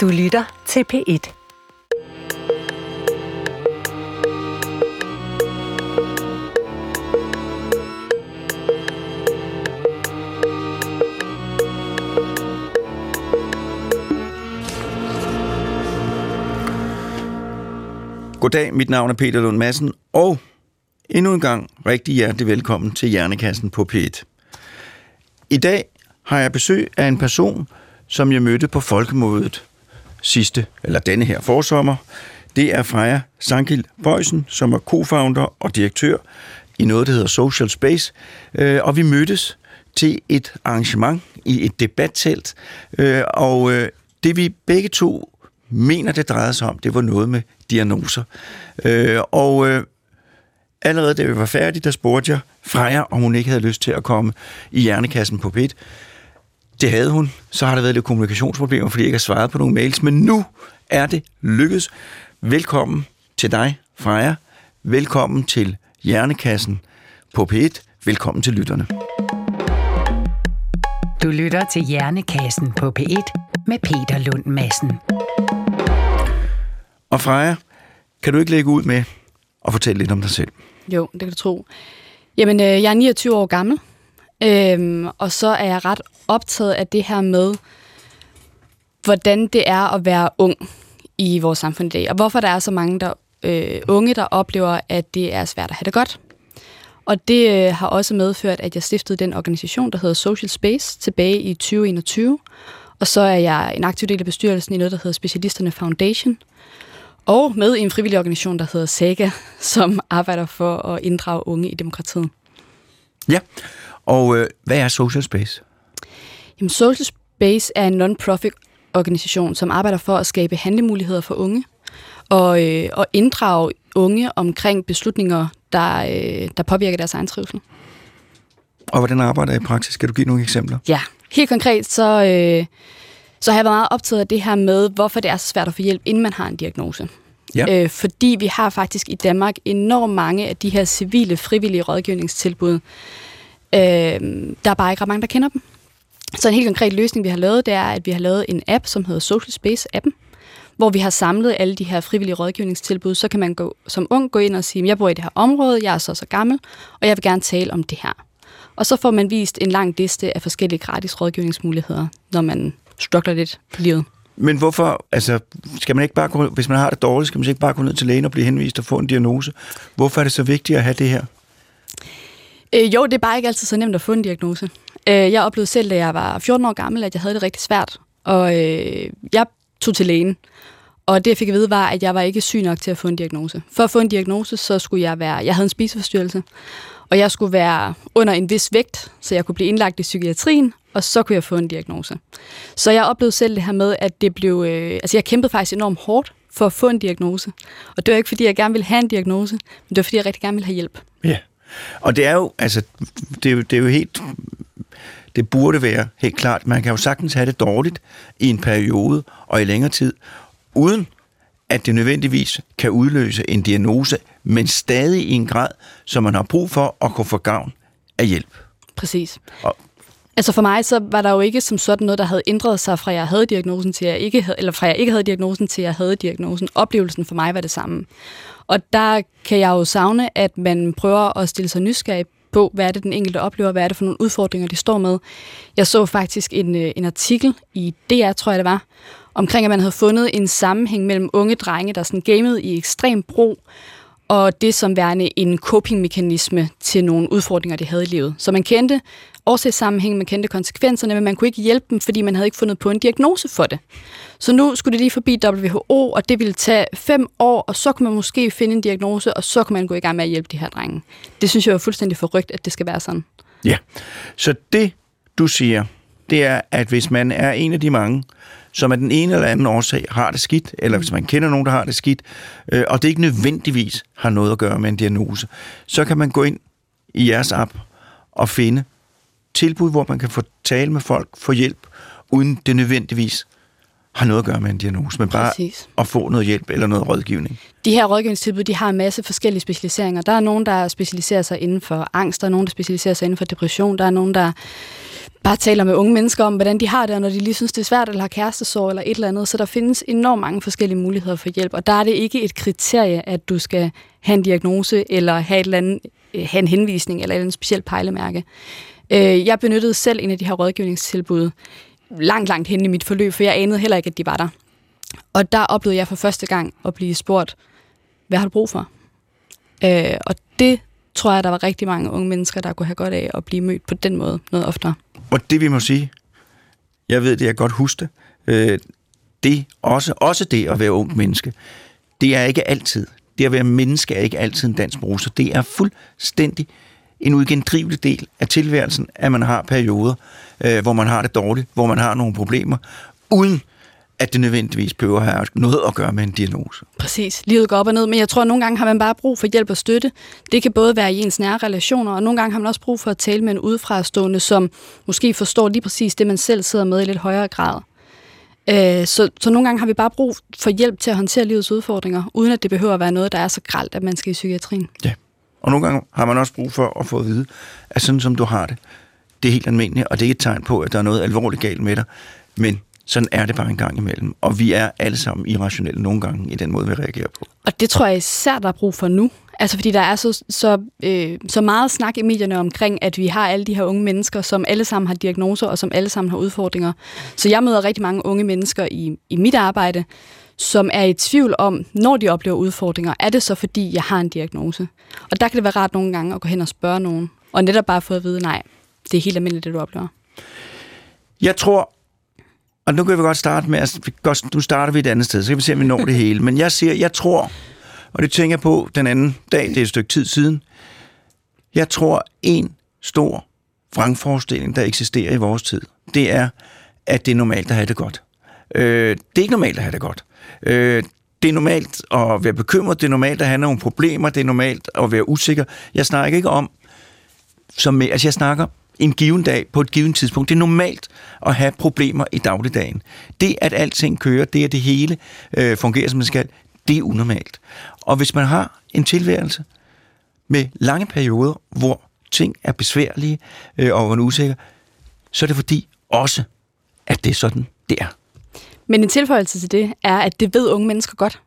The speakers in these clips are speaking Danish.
Du lytter til P1. Goddag, mit navn er Peter Lund Madsen, og endnu en gang rigtig hjertelig velkommen til Hjernekassen på P1. I dag har jeg besøg af en person, som jeg mødte på Folkemødet sidste, eller denne her forsommer. Det er Freja Sankil Bøjsen, som er co-founder og direktør i noget, der hedder Social Space. Øh, og vi mødtes til et arrangement i et debattelt, øh, og øh, det vi begge to mener, det drejede sig om, det var noget med diagnoser. Øh, og øh, allerede da vi var færdige, der spurgte jeg Freja, om hun ikke havde lyst til at komme i hjernekassen på PIT. Det havde hun. Så har der været lidt kommunikationsproblemer, fordi jeg ikke har svaret på nogle mails. Men nu er det lykkedes. Velkommen til dig, Freja. Velkommen til Hjernekassen på P1. Velkommen til lytterne. Du lytter til Hjernekassen på P1 med Peter Lund Madsen. Og Freja, kan du ikke lægge ud med at fortælle lidt om dig selv? Jo, det kan du tro. Jamen, øh, jeg er 29 år gammel, øhm, og så er jeg ret optaget af det her med, hvordan det er at være ung i vores samfund i dag, og hvorfor der er så mange der, øh, unge, der oplever, at det er svært at have det godt. Og det øh, har også medført, at jeg stiftede den organisation, der hedder Social Space, tilbage i 2021. Og så er jeg en aktiv del af bestyrelsen i noget, der hedder Specialisterne Foundation. Og med i en frivillig organisation, der hedder SAGA, som arbejder for at inddrage unge i demokratiet. Ja, og øh, hvad er Social Space? Jamen, Social Space er en non-profit organisation, som arbejder for at skabe handlemuligheder for unge og, øh, og inddrage unge omkring beslutninger, der, øh, der påvirker deres egen trivsel. Og hvordan arbejder I i praksis? Kan du give nogle eksempler? Ja, helt konkret så, øh, så har jeg været meget optaget af det her med, hvorfor det er så svært at få hjælp, inden man har en diagnose. Ja. Øh, fordi vi har faktisk i Danmark enormt mange af de her civile, frivillige rådgivningstilbud. Øh, der er bare ikke ret mange, der kender dem. Så en helt konkret løsning, vi har lavet, det er, at vi har lavet en app, som hedder Social Space-appen, hvor vi har samlet alle de her frivillige rådgivningstilbud. Så kan man gå, som ung gå ind og sige, jeg bor i det her område, jeg er så så gammel, og jeg vil gerne tale om det her. Og så får man vist en lang liste af forskellige gratis rådgivningsmuligheder, når man struggler lidt på livet. Men hvorfor, altså, skal man ikke bare gå, hvis man har det dårligt, skal man ikke bare gå ned til lægen og blive henvist og få en diagnose? Hvorfor er det så vigtigt at have det her? Øh, jo, det er bare ikke altid så nemt at få en diagnose. Øh, jeg oplevede selv, da jeg var 14 år gammel, at jeg havde det rigtig svært. Og øh, jeg tog til lægen. Og det, jeg fik at vide, var, at jeg var ikke syg nok til at få en diagnose. For at få en diagnose, så skulle jeg være... Jeg havde en spiseforstyrrelse. Og jeg skulle være under en vis vægt, så jeg kunne blive indlagt i psykiatrien, og så kunne jeg få en diagnose. Så jeg oplevede selv det her med, at det blev... Øh, altså, jeg kæmpede faktisk enormt hårdt for at få en diagnose. Og det var ikke, fordi jeg gerne ville have en diagnose, men det var, fordi jeg rigtig gerne ville have hjælp. Ja, og det er jo, altså, det er jo, det er jo helt det burde være helt klart. Man kan jo sagtens have det dårligt i en periode og i længere tid, uden at det nødvendigvis kan udløse en diagnose, men stadig i en grad, som man har brug for at kunne få gavn af hjælp. Præcis. Og Altså for mig, så var der jo ikke som sådan noget, der havde ændret sig fra jeg havde diagnosen til jeg ikke havde, eller fra jeg ikke havde diagnosen til jeg havde diagnosen. Oplevelsen for mig var det samme. Og der kan jeg jo savne, at man prøver at stille sig nysgerrig på, hvad er det, den enkelte oplever, hvad er det for nogle udfordringer, de står med. Jeg så faktisk en, øh, en artikel i DR, tror jeg det var, omkring, at man havde fundet en sammenhæng mellem unge drenge, der sådan gamede i ekstrem brug, og det som værende en coping-mekanisme til nogle udfordringer, de havde i livet. Så man kendte årsagssammenhæng, man kendte konsekvenserne, men man kunne ikke hjælpe dem, fordi man havde ikke fundet på en diagnose for det. Så nu skulle det lige forbi WHO, og det ville tage fem år, og så kunne man måske finde en diagnose, og så kunne man gå i gang med at hjælpe de her drenge. Det synes jeg er fuldstændig forrygt, at det skal være sådan. Ja, så det du siger, det er, at hvis man er en af de mange, som af den ene eller anden årsag har det skidt, eller hvis man kender nogen, der har det skidt, øh, og det ikke nødvendigvis har noget at gøre med en diagnose, så kan man gå ind i jeres app og finde tilbud, hvor man kan få tale med folk, få hjælp, uden det nødvendigvis har noget at gøre med en diagnose, men bare Præcis. at få noget hjælp eller noget rådgivning. De her rådgivningstilbud, de har en masse forskellige specialiseringer. Der er nogen, der specialiserer sig inden for angst, der er nogen, der specialiserer sig inden for depression, der er nogen, der bare taler med unge mennesker om, hvordan de har det, og når de lige synes, det er svært, eller har kærestesorg, eller et eller andet. Så der findes enormt mange forskellige muligheder for hjælp, og der er det ikke et kriterie, at du skal have en diagnose, eller have, et eller andet, øh, have en henvisning, eller et eller andet specielt pejlemærke. Øh, Jeg benyttede selv en af de her rådgivningstilbud langt, langt hen i mit forløb, for jeg anede heller ikke, at de var der. Og der oplevede jeg for første gang at blive spurgt, hvad har du brug for? Øh, og det tror jeg, der var rigtig mange unge mennesker, der kunne have godt af at blive mødt på den måde noget oftere. Og det vi må sige, jeg ved det, jeg godt huske det, øh, det også, også det at være ung menneske, det er ikke altid. Det at være menneske er ikke altid en dansk bruser. Det er fuldstændig en uigendrivelig del af tilværelsen, at man har perioder, øh, hvor man har det dårligt, hvor man har nogle problemer, uden at det nødvendigvis behøver at have noget at gøre med en diagnose. Præcis. Livet går op og ned, men jeg tror, at nogle gange har man bare brug for hjælp og støtte. Det kan både være i ens nære relationer, og nogle gange har man også brug for at tale med en udefrastående, som måske forstår lige præcis det, man selv sidder med i lidt højere grad. Øh, Så, så nogle gange har vi bare brug for hjælp til at håndtere livets udfordringer, uden at det behøver at være noget, der er så gralt, at man skal i psykiatrien. Ja. Og nogle gange har man også brug for at få at vide, at sådan som du har det, det er helt almindeligt, og det er ikke et tegn på, at der er noget alvorligt galt med dig, men sådan er det bare en gang imellem. Og vi er alle sammen irrationelle nogle gange i den måde, vi reagerer på. Og det tror jeg især, der er brug for nu. Altså fordi der er så, så, øh, så meget snak i medierne omkring, at vi har alle de her unge mennesker, som alle sammen har diagnoser, og som alle sammen har udfordringer. Så jeg møder rigtig mange unge mennesker i, i mit arbejde, som er i tvivl om, når de oplever udfordringer, er det så fordi, jeg har en diagnose? Og der kan det være rart nogle gange at gå hen og spørge nogen, og netop bare få at vide, nej, det er helt almindeligt, det du oplever. Jeg tror, og nu kan vi godt starte med, at godt, nu starter vi et andet sted, så kan vi se, om vi når det hele. Men jeg siger, jeg tror, og det tænker jeg på den anden dag, det er et stykke tid siden, jeg tror, en stor vrangforestilling, der eksisterer i vores tid, det er, at det er normalt at have det godt. Øh, det er ikke normalt at have det godt. Øh, det er normalt at være bekymret, det er normalt at have nogle problemer, det er normalt at være usikker. Jeg snakker ikke om, som altså jeg snakker en given dag på et givet tidspunkt. Det er normalt at have problemer i dagligdagen. Det, at alting kører, det at det hele øh, fungerer, som det skal, det er unormalt. Og hvis man har en tilværelse med lange perioder, hvor ting er besværlige øh, og man er usikker, så er det fordi også, at det er sådan, det er. Men en tilføjelse til det er, at det ved unge mennesker godt.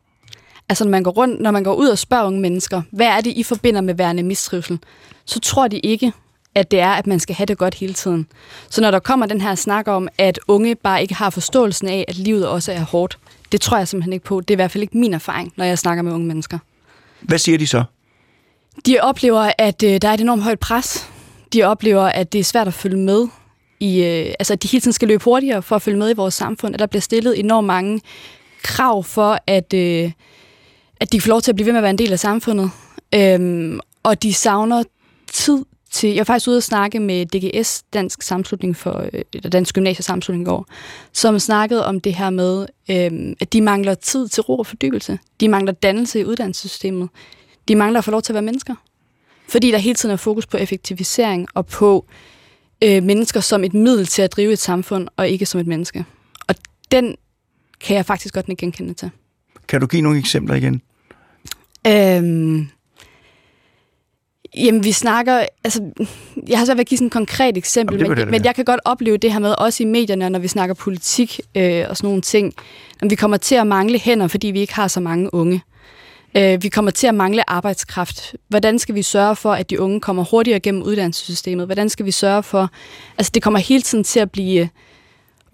Altså når man går rundt, når man går ud og spørger unge mennesker, hvad er det, I forbinder med værende mistrivsel, så tror de ikke, at det er, at man skal have det godt hele tiden. Så når der kommer den her snak om, at unge bare ikke har forståelsen af, at livet også er hårdt, det tror jeg simpelthen ikke på. Det er i hvert fald ikke min erfaring, når jeg snakker med unge mennesker. Hvad siger de så? De oplever, at øh, der er et enormt højt pres. De oplever, at det er svært at følge med i, øh, altså at de hele tiden skal løbe hurtigere for at følge med i vores samfund, at der bliver stillet enormt mange krav for, at, øh, at de får lov til at blive ved med at være en del af samfundet. Øhm, og de savner tid til... Jeg var faktisk ude og snakke med DGS, Dansk Samslutning for, øh, eller Dansk Gymnasiesamslutning i går, som snakkede om det her med, øhm, at de mangler tid til ro og fordybelse. De mangler dannelse i uddannelsessystemet. De mangler at få lov til at være mennesker. Fordi der hele tiden er fokus på effektivisering og på øh, mennesker som et middel til at drive et samfund, og ikke som et menneske. Og den kan jeg faktisk godt genkende til. Kan du give nogle eksempler igen? Øhm, jamen, vi snakker... Altså, jeg har så at give sådan et konkret eksempel, Jamen, det men, jeg da men jeg kan godt opleve det her med, også i medierne, når vi snakker politik øh, og sådan nogle ting, at vi kommer til at mangle hænder, fordi vi ikke har så mange unge. Øh, vi kommer til at mangle arbejdskraft. Hvordan skal vi sørge for, at de unge kommer hurtigere gennem uddannelsessystemet? Hvordan skal vi sørge for... Altså, det kommer hele tiden til at blive... Øh,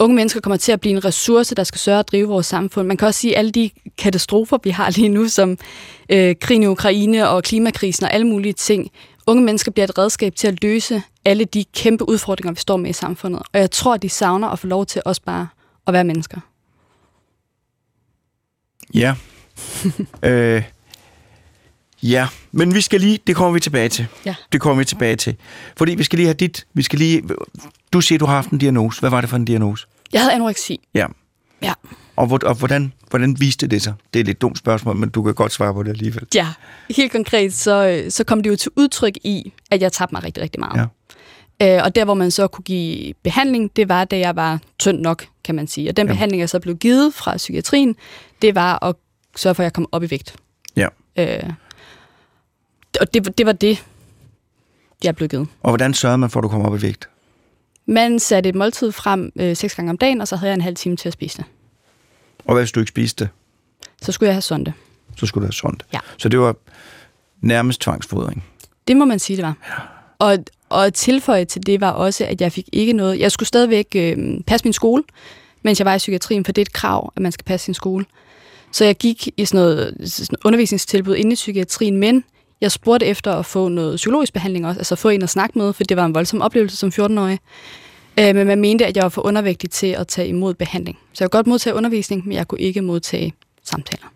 unge mennesker kommer til at blive en ressource, der skal sørge at drive vores samfund. Man kan også sige, at alle de katastrofer, vi har lige nu, som øh, krigen i Ukraine og klimakrisen og alle mulige ting, unge mennesker bliver et redskab til at løse alle de kæmpe udfordringer, vi står med i samfundet. Og jeg tror, de savner at få lov til også bare at være mennesker. Ja. øh, ja, men vi skal lige, det kommer vi tilbage til. Ja. Det kommer vi tilbage til. Fordi vi skal lige have dit, vi skal lige, du siger, du har haft en diagnose. Hvad var det for en diagnose? Jeg havde anoreksi. Ja. Ja. Og, hvor, og hvordan, hvordan viste det sig? Det er et lidt dumt spørgsmål, men du kan godt svare på det alligevel. Ja, helt konkret, så, så kom det jo til udtryk i, at jeg tabte mig rigtig, rigtig meget. Øh, og der, hvor man så kunne give behandling, det var, da jeg var tynd nok, kan man sige. Og den ja. behandling, jeg så blev givet fra psykiatrien, det var at sørge for, at jeg kom op i vægt. Ja. Øh, og det, det var det, jeg blev givet. Og hvordan sørgede man for, at du kom op i vægt? Man satte et måltid frem øh, seks gange om dagen, og så havde jeg en halv time til at spise det. Og hvad hvis du ikke spiste det? Så skulle jeg have sonde. Så skulle du have sonde. Ja. Så det var nærmest tvangsfodring. Det må man sige, det var. Ja. Og, og tilføje til det var også, at jeg fik ikke noget... Jeg skulle stadigvæk øh, passe min skole, mens jeg var i psykiatrien, for det er et krav, at man skal passe sin skole. Så jeg gik i sådan noget sådan undervisningstilbud inde i psykiatrien, men jeg spurgte efter at få noget psykologisk behandling også, altså få en at snakke med, for det var en voldsom oplevelse som 14-årig. Øh, men man mente, at jeg var for undervægtig til at tage imod behandling. Så jeg kunne godt modtage undervisning, men jeg kunne ikke modtage samtaler.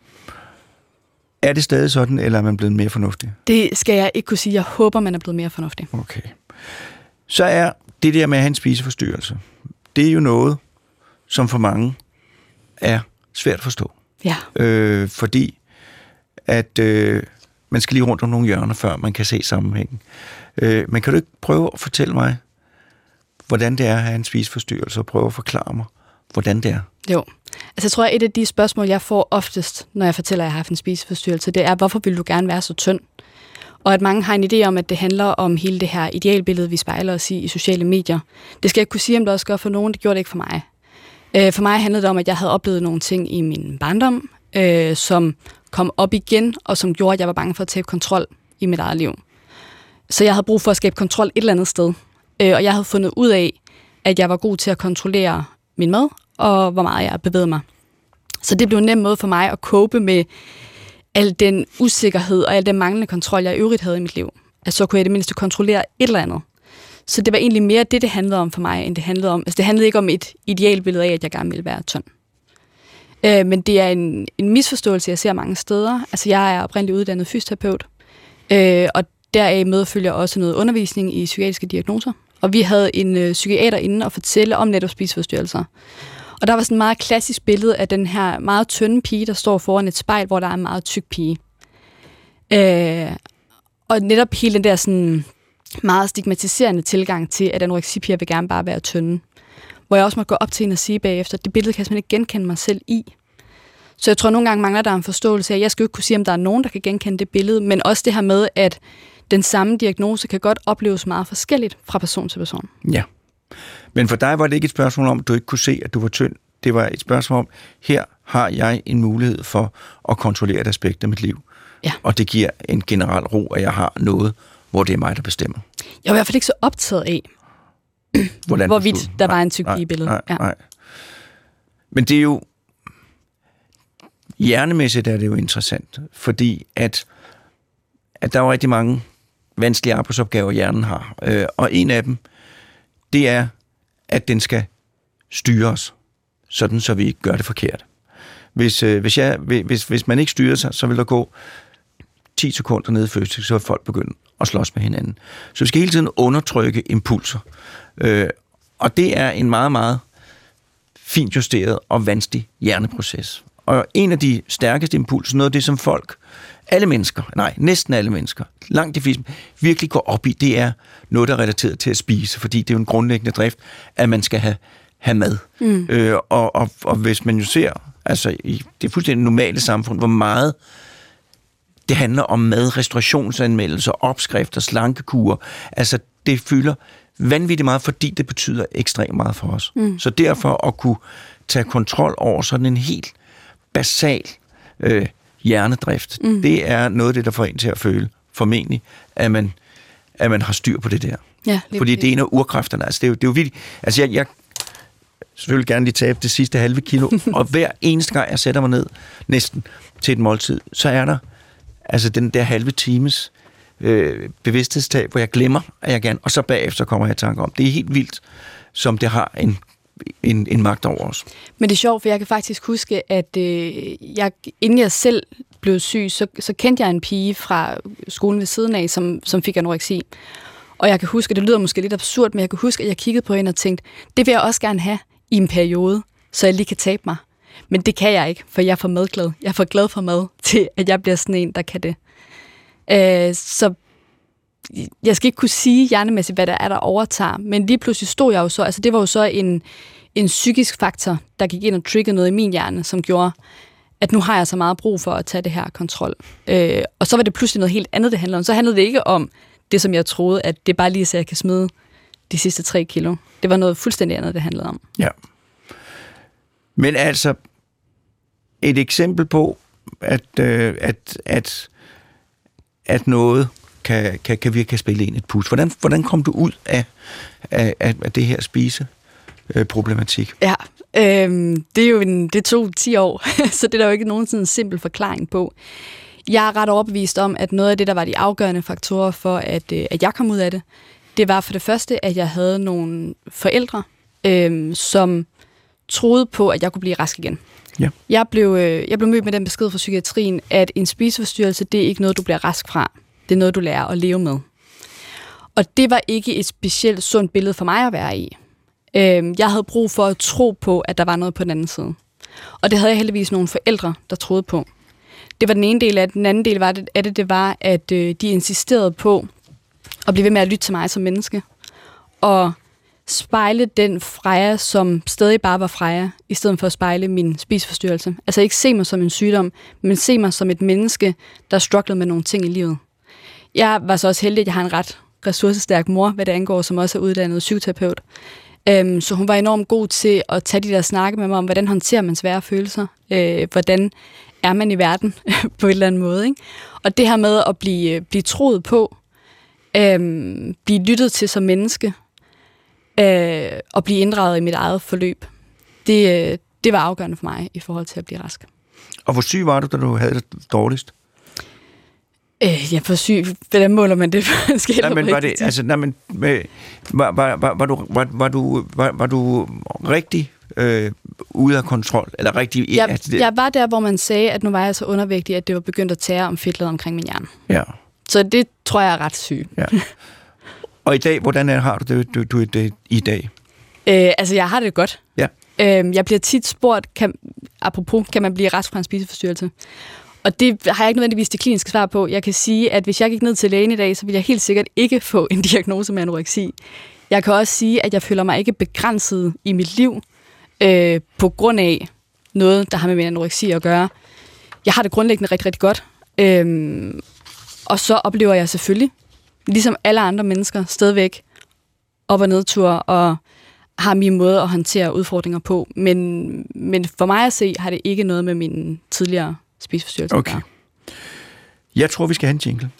Er det stadig sådan, eller er man blevet mere fornuftig? Det skal jeg ikke kunne sige. Jeg håber, man er blevet mere fornuftig. Okay. Så er det der med at have en spiseforstyrrelse, det er jo noget, som for mange er svært at forstå. Ja. Øh, fordi at øh, man skal lige rundt om nogle hjørner, før man kan se sammenhængen. Øh, men kan du ikke prøve at fortælle mig, hvordan det er at have en spiseforstyrrelse, og prøve at forklare mig, hvordan det er? Jo. Altså jeg tror, at et af de spørgsmål, jeg får oftest, når jeg fortæller, at jeg har haft en spiseforstyrrelse, det er, hvorfor vil du gerne være så tynd? Og at mange har en idé om, at det handler om hele det her idealbillede, vi spejler os i i sociale medier. Det skal jeg kunne sige, om det også gør for nogen. Det gjorde det ikke for mig. Øh, for mig handlede det om, at jeg havde oplevet nogle ting i min barndom, øh, som kom op igen, og som gjorde, at jeg var bange for at tabe kontrol i mit eget liv. Så jeg havde brug for at skabe kontrol et eller andet sted. Øh, og jeg havde fundet ud af, at jeg var god til at kontrollere min mad, og hvor meget jeg bevægede mig. Så det blev en nem måde for mig at cope med al den usikkerhed og al den manglende kontrol, jeg i øvrigt havde i mit liv. Altså, så kunne jeg i det mindste kontrollere et eller andet. Så det var egentlig mere det, det handlede om for mig, end det handlede om... Altså, det handlede ikke om et idealbillede af, at jeg gerne ville være tynd. Øh, men det er en, en misforståelse, jeg ser mange steder. Altså, jeg er oprindeligt uddannet fysioterapeut, øh, og deraf medfølger også noget undervisning i psykiatriske diagnoser. Og vi havde en øh, psykiater inde og fortælle om netop spiseforstyrrelser. Og der var sådan et meget klassisk billede af den her meget tynde pige, der står foran et spejl, hvor der er en meget tyk pige. Øh, og netop hele den der sådan meget stigmatiserende tilgang til, at anoreksipiger vil gerne bare være tynde. Hvor jeg også måtte gå op til hende og sige bagefter, det billede kan jeg simpelthen ikke genkende mig selv i. Så jeg tror, nogle gange mangler der en forståelse af, at jeg skal jo ikke kunne sige, om der er nogen, der kan genkende det billede, men også det her med, at den samme diagnose kan godt opleves meget forskelligt fra person til person. Ja. Men for dig var det ikke et spørgsmål om, at du ikke kunne se, at du var tynd. Det var et spørgsmål om, her har jeg en mulighed for at kontrollere et aspekt af mit liv. Ja. Og det giver en generel ro, at jeg har noget, hvor det er mig, der bestemmer. Jeg var i hvert fald ikke så optaget af, Hvordan hvorvidt du- der var en tyk i billedet. Nej, Ja. nej. Men det er jo... Hjernemæssigt er det jo interessant, fordi at, at der er jo rigtig mange vanskelige arbejdsopgaver, hjernen har. Øh, og en af dem, det er, at den skal styre os, sådan så vi ikke gør det forkert. Hvis, øh, hvis, jeg, hvis, hvis man ikke styrer sig, så vil der gå 10 sekunder nede i fødsel, så vil folk begynde at slås med hinanden. Så vi skal hele tiden undertrykke impulser. Øh, og det er en meget, meget fint justeret og vanskelig hjerneproces. Og en af de stærkeste impulser, noget af det, som folk, alle mennesker, nej, næsten alle mennesker, langt de fleste, virkelig går op i, det er noget, der er relateret til at spise, fordi det er jo en grundlæggende drift, at man skal have, have mad. Mm. Øh, og, og, og hvis man jo ser, altså i det fuldstændig normale samfund, hvor meget det handler om mad, restaurationsanmeldelser, opskrifter, slankekurer. Altså, det fylder vanvittigt meget, fordi det betyder ekstremt meget for os. Mm. Så derfor at kunne tage kontrol over sådan en helt basal øh, hjernedrift, mm. det er noget af det, der får en til at føle, formentlig, at man, at man har styr på det der. Ja, lige Fordi det er en af urkræfterne. Altså, det er jo, det er jo vildt. Altså, jeg, jeg selvfølgelig gerne lige tabe det sidste halve kilo, og hver eneste gang, jeg sætter mig ned, næsten til et måltid, så er der altså den der halve times øh, bevidsthedstab, hvor jeg glemmer, at jeg gerne, og så bagefter kommer jeg i tanke om. Det er helt vildt, som det har en, en, en magt over os. Men det er sjovt, for jeg kan faktisk huske, at øh, jeg, inden jeg selv blev syg, så, så kendte jeg en pige fra skolen ved siden af, som, som fik anoreksi. Og jeg kan huske, det lyder måske lidt absurd, men jeg kan huske, at jeg kiggede på hende og tænkte, det vil jeg også gerne have i en periode, så jeg lige kan tabe mig. Men det kan jeg ikke, for jeg er for madglad. Jeg er for glad for mad til, at jeg bliver sådan en, der kan det. Øh, så jeg skal ikke kunne sige hjernemæssigt, hvad der er, der overtager, men lige pludselig stod jeg jo så, altså det var jo så en, en psykisk faktor, der gik ind og triggede noget i min hjerne, som gjorde, at nu har jeg så meget brug for at tage det her kontrol. Øh, og så var det pludselig noget helt andet, det handlede om. Så handlede det ikke om det, som jeg troede, at det bare lige så jeg kan smide de sidste tre kilo. Det var noget fuldstændig andet, det handlede om. Ja. Men altså, et eksempel på, at, øh, at, at, at noget kan, kan, kan virkelig spille ind et pus. Hvordan, hvordan kom du ud af, af, af det her spise? Øh, problematik. Ja, øhm, det er jo en, det tog 10 år, så det er der jo ikke nogen sådan simpel forklaring på. Jeg er ret overbevist om, at noget af det, der var de afgørende faktorer for, at, øh, at jeg kom ud af det, det var for det første, at jeg havde nogle forældre, øhm, som troede på, at jeg kunne blive rask igen. Ja. Jeg, blev, øh, jeg blev mødt med den besked fra psykiatrien, at en spiseforstyrrelse, det er ikke noget, du bliver rask fra. Det er noget, du lærer at leve med. Og det var ikke et specielt sundt billede for mig at være i. Øh, jeg havde brug for at tro på, at der var noget på den anden side. Og det havde jeg heldigvis nogle forældre, der troede på. Det var den ene del af det. Den anden del var det, af det, det var, at øh, de insisterede på at blive ved med at lytte til mig som menneske. Og spejle den Freja, som stadig bare var Freja, i stedet for at spejle min spiseforstyrrelse. Altså ikke se mig som en sygdom, men se mig som et menneske, der strugglede med nogle ting i livet. Jeg var så også heldig, at jeg har en ret ressourcestærk mor, hvad det angår, som også er uddannet psykoterapeut. Øhm, så hun var enormt god til at tage de der snakke med mig om, hvordan håndterer man svære følelser, øh, hvordan er man i verden på en eller anden måde. Ikke? Og det her med at blive, øh, blive troet på, øhm, blive lyttet til som menneske, øh, og blive inddraget i mit eget forløb, det, øh, det var afgørende for mig i forhold til at blive rask. Og hvor syg var du, da du havde det dårligst? Øh, jeg for syg. Hvordan måler man det? Skal nej, men var det, altså, nej, men, var, var, var, var, du, var, var, du, var, var du rigtig øh, ude af kontrol? Eller rigtig, jeg, altså, det... jeg var der, hvor man sagde, at nu var jeg så undervægtig, at det var begyndt at tære om fedtlaget omkring min hjerne. Ja. Så det tror jeg er ret syg. Ja. Og i dag, hvordan er, har du det, du, du det i dag? Øh, altså, jeg har det godt. Ja. Øh, jeg bliver tit spurgt, kan, apropos, kan man blive rask fra en spiseforstyrrelse? Og det har jeg ikke nødvendigvis det kliniske svar på. Jeg kan sige, at hvis jeg gik ned til lægen i dag, så vil jeg helt sikkert ikke få en diagnose med anoreksi. Jeg kan også sige, at jeg føler mig ikke begrænset i mit liv øh, på grund af noget, der har med min anoreksi at gøre. Jeg har det grundlæggende rigtig, rigtig godt. Øh, og så oplever jeg selvfølgelig, ligesom alle andre mennesker, stadigvæk op- og nedtur og har min måde at håndtere udfordringer på. Men, men for mig at se, har det ikke noget med min tidligere spiseforstyrrelse. Okay. Jeg tror, vi skal have en jingle.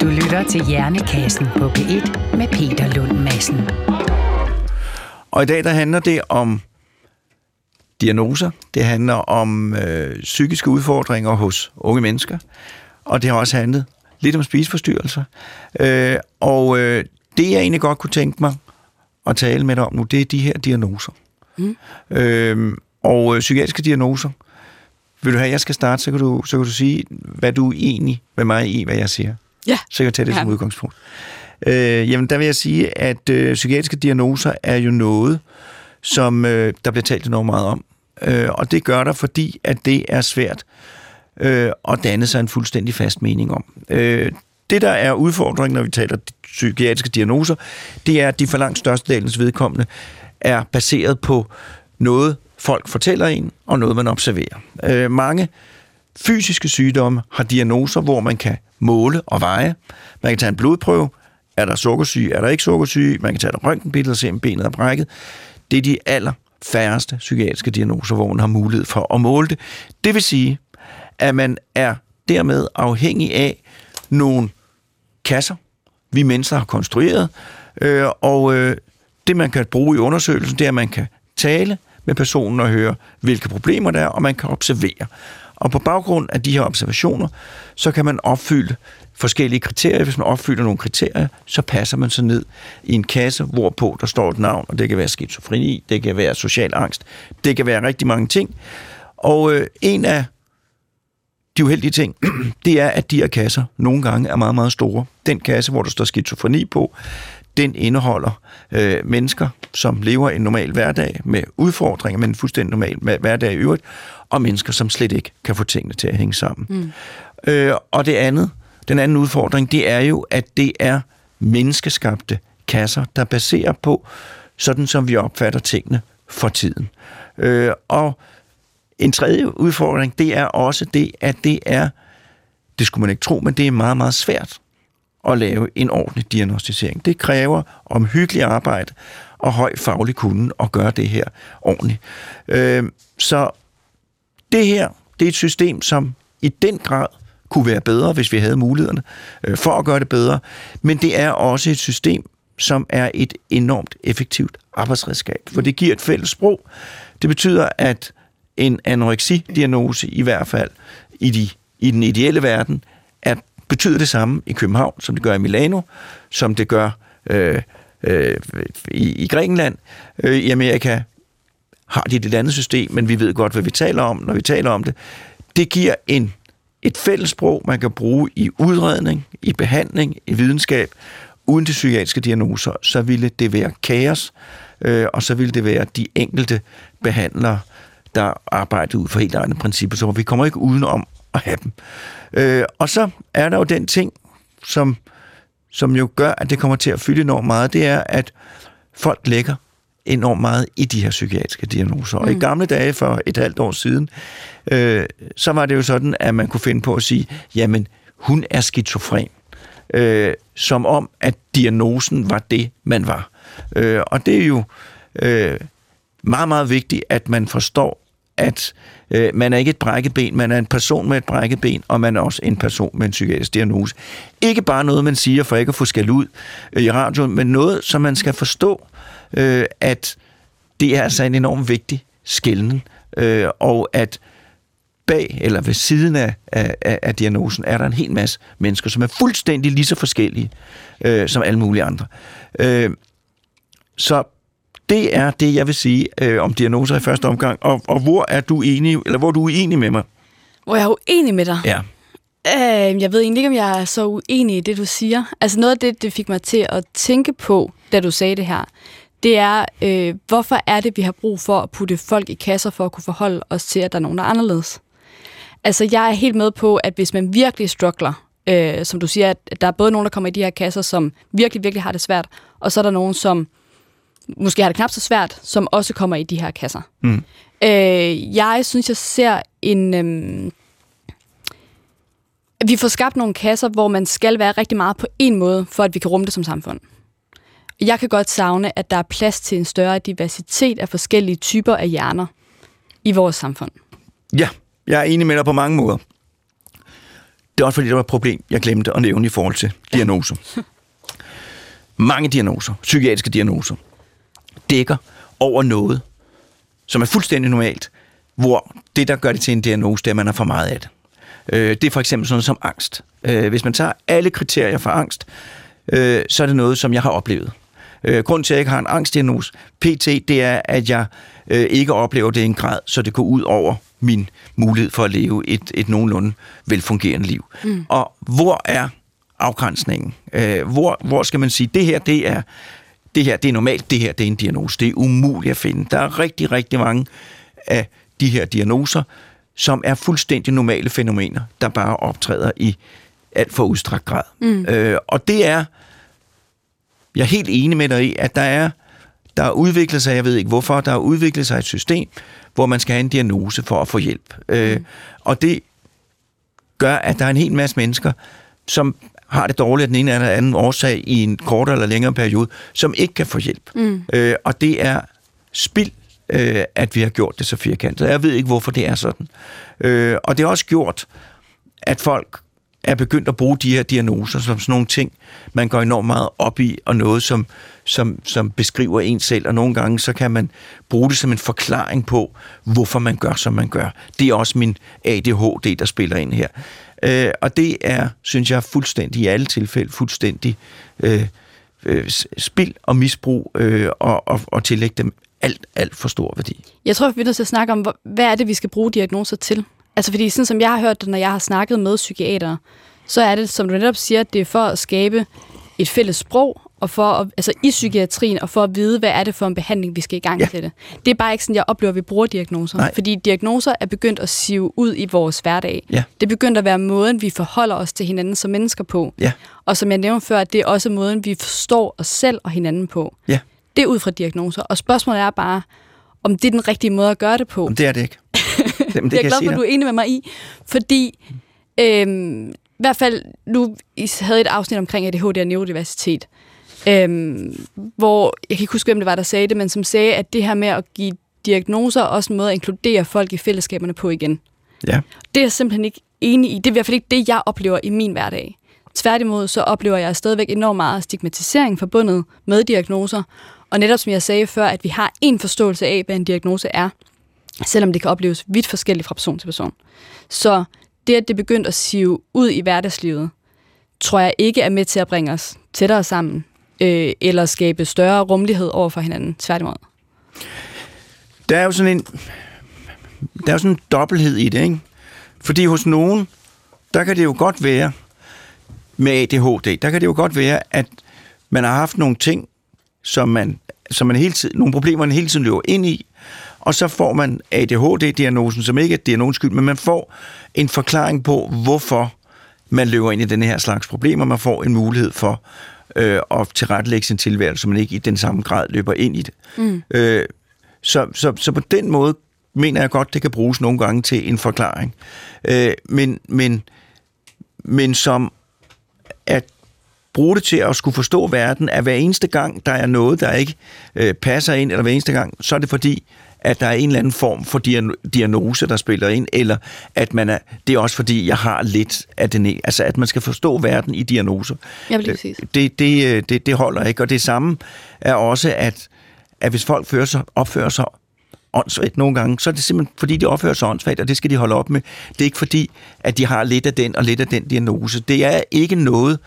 Du lytter til Hjernekassen på P1 med Peter Lund Madsen. Og i dag der handler det om diagnoser. Det handler om øh, psykiske udfordringer hos unge mennesker. Og det har også handlet lidt om spiseforstyrrelser. Øh, og øh, det, jeg egentlig godt kunne tænke mig at tale med dig om nu, det er de her diagnoser. Mm. Øhm, og øh, psykiatriske diagnoser. Vil du have, at jeg skal starte, så kan du, så kan du sige, hvad du er enig med mig i, hvad jeg siger. Ja. Så kan jeg tage det ja. som udgangspunkt. Øh, jamen, der vil jeg sige, at øh, psykiatriske diagnoser er jo noget, som øh, der bliver talt enormt meget om. Øh, og det gør der, fordi at det er svært øh, at danne sig en fuldstændig fast mening om. Øh, det, der er udfordringen, når vi taler psykiatriske diagnoser, det er, at de for langt størstedelens vedkommende er baseret på noget, folk fortæller en, og noget, man observerer. Øh, mange fysiske sygdomme har diagnoser, hvor man kan måle og veje. Man kan tage en blodprøve. Er der sukkersyge? Er der ikke sukkersyge? Man kan tage et røntgenbillede og se, om benet er brækket. Det er de aller færreste psykiatriske diagnoser, hvor man har mulighed for at måle det. Det vil sige, at man er dermed afhængig af nogle kasser, vi mennesker har konstrueret, øh, og øh, det man kan bruge i undersøgelsen, det er, at man kan tale med personen og høre, hvilke problemer der er, og man kan observere. Og på baggrund af de her observationer, så kan man opfylde forskellige kriterier. Hvis man opfylder nogle kriterier, så passer man sig ned i en kasse, hvorpå der står et navn, og det kan være skizofreni, det kan være social angst, det kan være rigtig mange ting. Og øh, en af de uheldige ting, det er, at de her kasser nogle gange er meget, meget store. Den kasse, hvor der står skizofreni på, den indeholder øh, mennesker, som lever en normal hverdag med udfordringer, men en fuldstændig normal hverdag i øvrigt, og mennesker, som slet ikke kan få tingene til at hænge sammen. Mm. Øh, og det andet, den anden udfordring, det er jo, at det er menneskeskabte kasser, der baserer på, sådan som vi opfatter tingene for tiden. Øh, og en tredje udfordring, det er også det, at det er, det skulle man ikke tro, men det er meget, meget svært at lave en ordentlig diagnostisering. Det kræver omhyggeligt arbejde og høj faglig kunde at gøre det her ordentligt. Øh, så det her, det er et system, som i den grad kunne være bedre, hvis vi havde mulighederne øh, for at gøre det bedre, men det er også et system, som er et enormt effektivt arbejdsredskab, for det giver et fælles sprog. Det betyder, at en anoreksi-diagnose i hvert fald i, de, i den ideelle verden er, betyder det samme i København, som det gør i Milano, som det gør øh, øh, i, i Grækenland. Øh, I Amerika har de et andet system, men vi ved godt, hvad vi taler om, når vi taler om det. Det giver en, et fælles sprog, man kan bruge i udredning, i behandling, i videnskab, uden de psykiatriske diagnoser, så ville det være kaos, øh, og så ville det være de enkelte behandlere, der arbejder ud for helt egne principper, så vi kommer ikke udenom at have dem. Øh, og så er der jo den ting, som, som jo gør, at det kommer til at fylde enormt meget, det er, at folk lægger enormt meget i de her psykiatriske diagnoser. Mm. Og i mm. gamle dage, for et halvt år siden, øh, så var det jo sådan, at man kunne finde på at sige, jamen, hun er skizofren. Øh, som om, at diagnosen var det, man var. Øh, og det er jo øh, meget, meget vigtigt, at man forstår, at øh, man er ikke et brækket ben, man er en person med et brækket ben, og man er også en person med en psykiatrisk diagnose. Ikke bare noget, man siger for ikke at få skæld ud øh, i radioen, men noget, som man skal forstå, øh, at det er altså en enormt vigtig skældning, øh, og at bag eller ved siden af, af, af diagnosen er der en hel masse mennesker, som er fuldstændig lige så forskellige øh, som alle mulige andre. Øh, så det er det, jeg vil sige øh, om diagnoser i første omgang. Og, og hvor er du enig, eller hvor er du uenig med mig? Hvor jeg er uenig med dig? Ja. Øh, jeg ved egentlig ikke, om jeg er så uenig i det, du siger. Altså noget af det, det fik mig til at tænke på, da du sagde det her, det er, øh, hvorfor er det, vi har brug for at putte folk i kasser for at kunne forholde os til, at der er nogen, der er anderledes? Altså, jeg er helt med på, at hvis man virkelig struggler, øh, som du siger, at der er både nogen, der kommer i de her kasser, som virkelig, virkelig har det svært, og så er der nogen, som måske har det knap så svært, som også kommer i de her kasser. Mm. Øh, jeg synes, jeg ser en... Øh, vi får skabt nogle kasser, hvor man skal være rigtig meget på en måde, for at vi kan rumme det som samfund. Jeg kan godt savne, at der er plads til en større diversitet af forskellige typer af hjerner i vores samfund. Ja, jeg er enig med dig på mange måder. Det er også fordi, der var et problem, jeg glemte at nævne i forhold til diagnoser. mange diagnoser, psykiatriske diagnoser, dækker over noget, som er fuldstændig normalt, hvor det, der gør det til en diagnose, det er, at man har for meget af det. Øh, det er for eksempel sådan noget som angst. Øh, hvis man tager alle kriterier for angst, øh, så er det noget, som jeg har oplevet. Grunden til, at jeg ikke har en angstdiagnose, PT, det er, at jeg ikke oplever det i en grad, så det går ud over min mulighed for at leve et, et nogenlunde velfungerende liv. Mm. Og hvor er afgrænsningen? hvor, hvor skal man sige, det her, det er det her det er normalt, det her det er en diagnose. Det er umuligt at finde. Der er rigtig, rigtig mange af de her diagnoser, som er fuldstændig normale fænomener, der bare optræder i alt for udstrakt grad. Mm. Øh, og det er, jeg er helt enig med dig i, at der er, der er udviklet sig, jeg ved ikke hvorfor, der er udviklet sig et system, hvor man skal have en diagnose for at få hjælp. Mm. Øh, og det gør, at der er en hel masse mennesker, som har det dårligt af den ene eller anden årsag i en kortere eller længere periode, som ikke kan få hjælp. Mm. Øh, og det er spild, øh, at vi har gjort det så firkantet. Jeg ved ikke, hvorfor det er sådan. Øh, og det har også gjort, at folk er begyndt at bruge de her diagnoser som sådan nogle ting, man går enormt meget op i, og noget, som, som, som beskriver en selv, og nogle gange så kan man bruge det som en forklaring på, hvorfor man gør, som man gør. Det er også min ADHD, der spiller ind her. Øh, og det er, synes jeg, fuldstændig i alle tilfælde, fuldstændig øh, øh, spild og misbrug, øh, og, og, og tillægge dem alt, alt for stor værdi. Jeg tror, vi er nødt til at snakke om, hvad er det, vi skal bruge diagnoser til? Altså fordi sådan som jeg har hørt det, når jeg har snakket med psykiatere, så er det, som du netop siger, det er for at skabe et fælles sprog, og for at, altså i psykiatrien, og for at vide, hvad er det for en behandling, vi skal i gang Ja. til det. Det er bare ikke sådan, jeg oplever, at vi bruger diagnoser. Nej. Fordi diagnoser er begyndt at sive ud i vores hverdag. Ja. Det er begyndt at være måden, vi forholder os til hinanden som mennesker på. Ja. Og som jeg nævnte før, det er også måden, vi forstår os selv og hinanden på. Ja. Det er ud fra diagnoser. Og spørgsmålet er bare, om det er den rigtige måde at gøre det på. Men det er det ikke. Det, det er jeg glad for, at du er enig med mig i, fordi øhm, i hvert fald, nu I havde et afsnit omkring ADHD og neurodiversitet, øhm, hvor, jeg kan ikke huske, hvem det var, der sagde det, men som sagde, at det her med at give diagnoser er også en måde at inkludere folk i fællesskaberne på igen. Ja. Det er jeg simpelthen ikke enig i. Det er i hvert fald ikke det, jeg oplever i min hverdag. Tværtimod så oplever jeg stadigvæk enormt meget stigmatisering forbundet med diagnoser. Og netop som jeg sagde før, at vi har en forståelse af, hvad en diagnose er, selvom det kan opleves vidt forskelligt fra person til person. Så det, at det begyndte at sive ud i hverdagslivet, tror jeg ikke er med til at bringe os tættere sammen, øh, eller skabe større rummelighed over for hinanden. Tværtimod. Der er jo sådan en, der er jo sådan en dobbelthed i det, ikke? Fordi hos nogen, der kan det jo godt være, med ADHD, der kan det jo godt være, at man har haft nogle ting, som man, som man hele tiden, nogle problemer, man hele tiden løber ind i, og så får man ADHD-diagnosen, som ikke er diagnosens skyld, men man får en forklaring på, hvorfor man løber ind i den her slags problemer. Man får en mulighed for øh, at tilrettelægge sin tilværelse, så man ikke i den samme grad løber ind i det. Mm. Øh, så, så, så på den måde mener jeg godt, det kan bruges nogle gange til en forklaring. Øh, men, men, men som at bruge det til at skulle forstå verden, at hver eneste gang, der er noget, der ikke øh, passer ind, eller hver eneste gang, så er det fordi, at der er en eller anden form for diagn- diagnose, der spiller ind, eller at man er, det er også fordi, jeg har lidt af det, ne- altså at man skal forstå verden i diagnoser. Ja, lige præcis. Det, det, øh, det, det holder ikke, og det samme er også, at, at hvis folk fører sig, opfører sig åndssvagt nogle gange, så er det simpelthen fordi, de opfører sig åndssvagt, og det skal de holde op med. Det er ikke fordi, at de har lidt af den og lidt af den diagnose. Det er ikke noget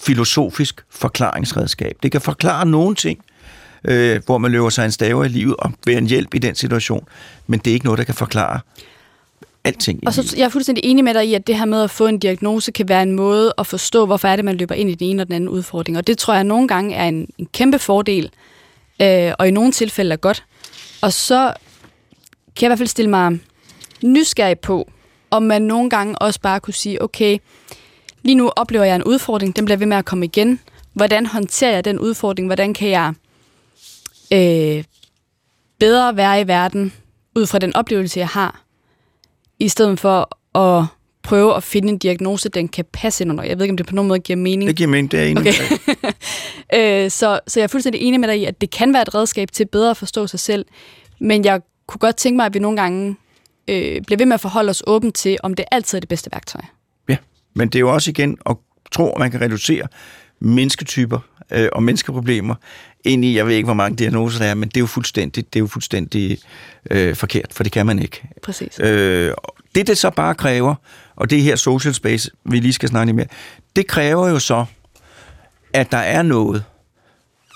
filosofisk forklaringsredskab. Det kan forklare nogle ting, øh, hvor man løber sig en stave i livet og være en hjælp i den situation, men det er ikke noget, der kan forklare alting Og så jeg er fuldstændig enig med dig i, at det her med at få en diagnose kan være en måde at forstå, hvorfor er det, man løber ind i den ene og den anden udfordring. Og det tror jeg nogle gange er en, en kæmpe fordel, øh, og i nogle tilfælde er godt. Og så kan jeg i hvert fald stille mig nysgerrig på, om man nogle gange også bare kunne sige, okay, lige nu oplever jeg en udfordring, den bliver ved med at komme igen. Hvordan håndterer jeg den udfordring? Hvordan kan jeg øh, bedre være i verden, ud fra den oplevelse, jeg har, i stedet for at prøve at finde en diagnose, den kan passe ind under. Jeg ved ikke, om det på nogen måde giver mening. Det giver mening, det er enig Okay. Øh, så, så jeg er fuldstændig enig med dig i, at det kan være et redskab til bedre at forstå sig selv, men jeg kunne godt tænke mig, at vi nogle gange øh, bliver ved med at forholde os åbent til, om det altid er det bedste værktøj. Ja, men det er jo også igen at tro, at man kan reducere mennesketyper øh, og menneskeproblemer ind i, jeg ved ikke, hvor mange diagnoser der er, men det er jo fuldstændig, det er jo fuldstændig øh, forkert, for det kan man ikke. Præcis. Øh, det, det så bare kræver, og det her social space, vi lige skal snakke lidt mere, det kræver jo så, at der er noget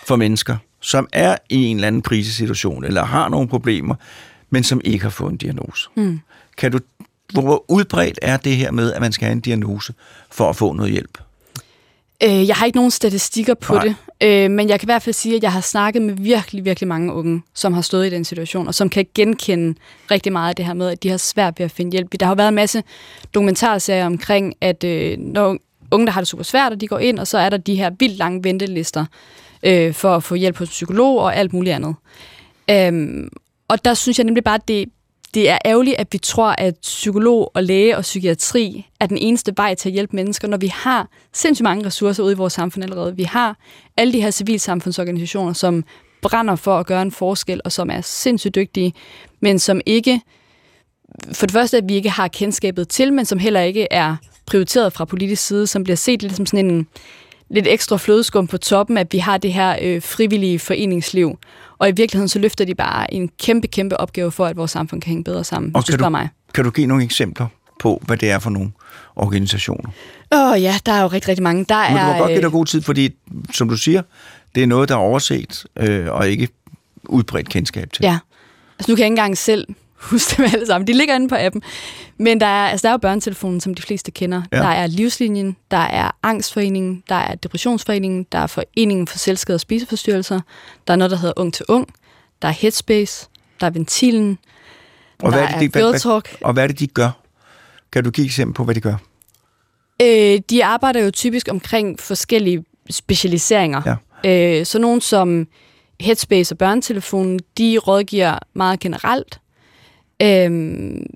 for mennesker, som er i en eller anden krisesituation, eller har nogle problemer, men som ikke har fået en diagnose. Mm. Kan du, hvor udbredt er det her med, at man skal have en diagnose for at få noget hjælp? Øh, jeg har ikke nogen statistikker på Nej. det, øh, men jeg kan i hvert fald sige, at jeg har snakket med virkelig, virkelig mange unge, som har stået i den situation, og som kan genkende rigtig meget af det her med, at de har svært ved at finde hjælp. Der har jo været en masse dokumentarserier omkring, at øh, når unge, der har det super svært, og de går ind, og så er der de her vildt lange ventelister øh, for at få hjælp hos en psykolog og alt muligt andet. Øhm, og der synes jeg nemlig bare, at det, det er ærgerligt, at vi tror, at psykolog og læge og psykiatri er den eneste vej til at hjælpe mennesker, når vi har sindssygt mange ressourcer ude i vores samfund allerede. Vi har alle de her civilsamfundsorganisationer, som brænder for at gøre en forskel, og som er sindssygt dygtige, men som ikke, for det første, at vi ikke har kendskabet til, men som heller ikke er prioriteret fra politisk side, som bliver set lidt som sådan en lidt ekstra flødeskum på toppen, at vi har det her øh, frivillige foreningsliv. Og i virkeligheden så løfter de bare en kæmpe, kæmpe opgave for, at vores samfund kan hænge bedre sammen, Og kan du- mig. Kan du give nogle eksempler på, hvad det er for nogle organisationer? Åh oh, ja, der er jo rigtig, rigtig mange. Der Men du er, må godt give øh, dig god tid, fordi, som du siger, det er noget, der er overset øh, og ikke udbredt kendskab til. Ja. Altså nu kan jeg ikke engang selv huske dem alle sammen. De ligger inde på appen. Men der er, altså, der er jo børnetelefonen, som de fleste kender. Ja. Der er Livslinjen, der er Angstforeningen, der er Depressionsforeningen, der er Foreningen for Selvskade og Spiseforstyrrelser, der er noget, der hedder Ung til Ung, der er Headspace, der er Ventilen, Og der hvad er, det, de, Girl hvad, Talk. hvad, og hvad er det, de gør? Kan du give eksempel på, hvad de gør? Øh, de arbejder jo typisk omkring forskellige specialiseringer. Ja. Øh, så nogen som Headspace og Børnetelefonen, de rådgiver meget generelt. Øhm,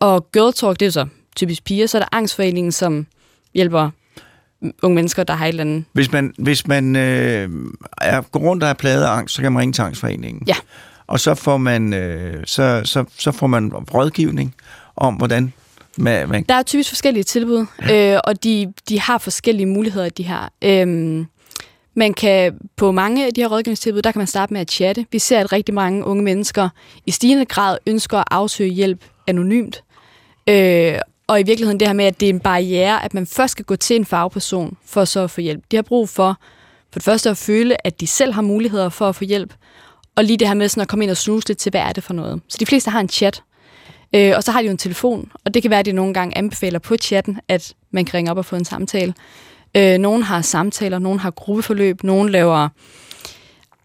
og Girl Talk, det er jo så typisk piger. Så er der Angstforeningen, som hjælper unge mennesker, der har et eller andet. Hvis man, hvis man øh, er, går rundt og er pladet af angst, så kan man ringe til Angstforeningen. Ja. Og så får man, øh, så, så, så får man rådgivning om, hvordan man, man Der er typisk forskellige tilbud, øh, og de, de har forskellige muligheder, de her. Øhm, man kan på mange af de her rådgivningstilbud, der kan man starte med at chatte. Vi ser, at rigtig mange unge mennesker i stigende grad ønsker at afsøge hjælp anonymt. Øh, og i virkeligheden det her med, at det er en barriere, at man først skal gå til en fagperson for så at få hjælp. De har brug for, for det første at føle, at de selv har muligheder for at få hjælp, og lige det her med sådan at komme ind og snuse lidt til, hvad er det for noget. Så de fleste har en chat, øh, og så har de jo en telefon, og det kan være, at de nogle gange anbefaler på chatten, at man kan ringe op og få en samtale. Øh, nogen har samtaler, nogen har gruppeforløb, nogen laver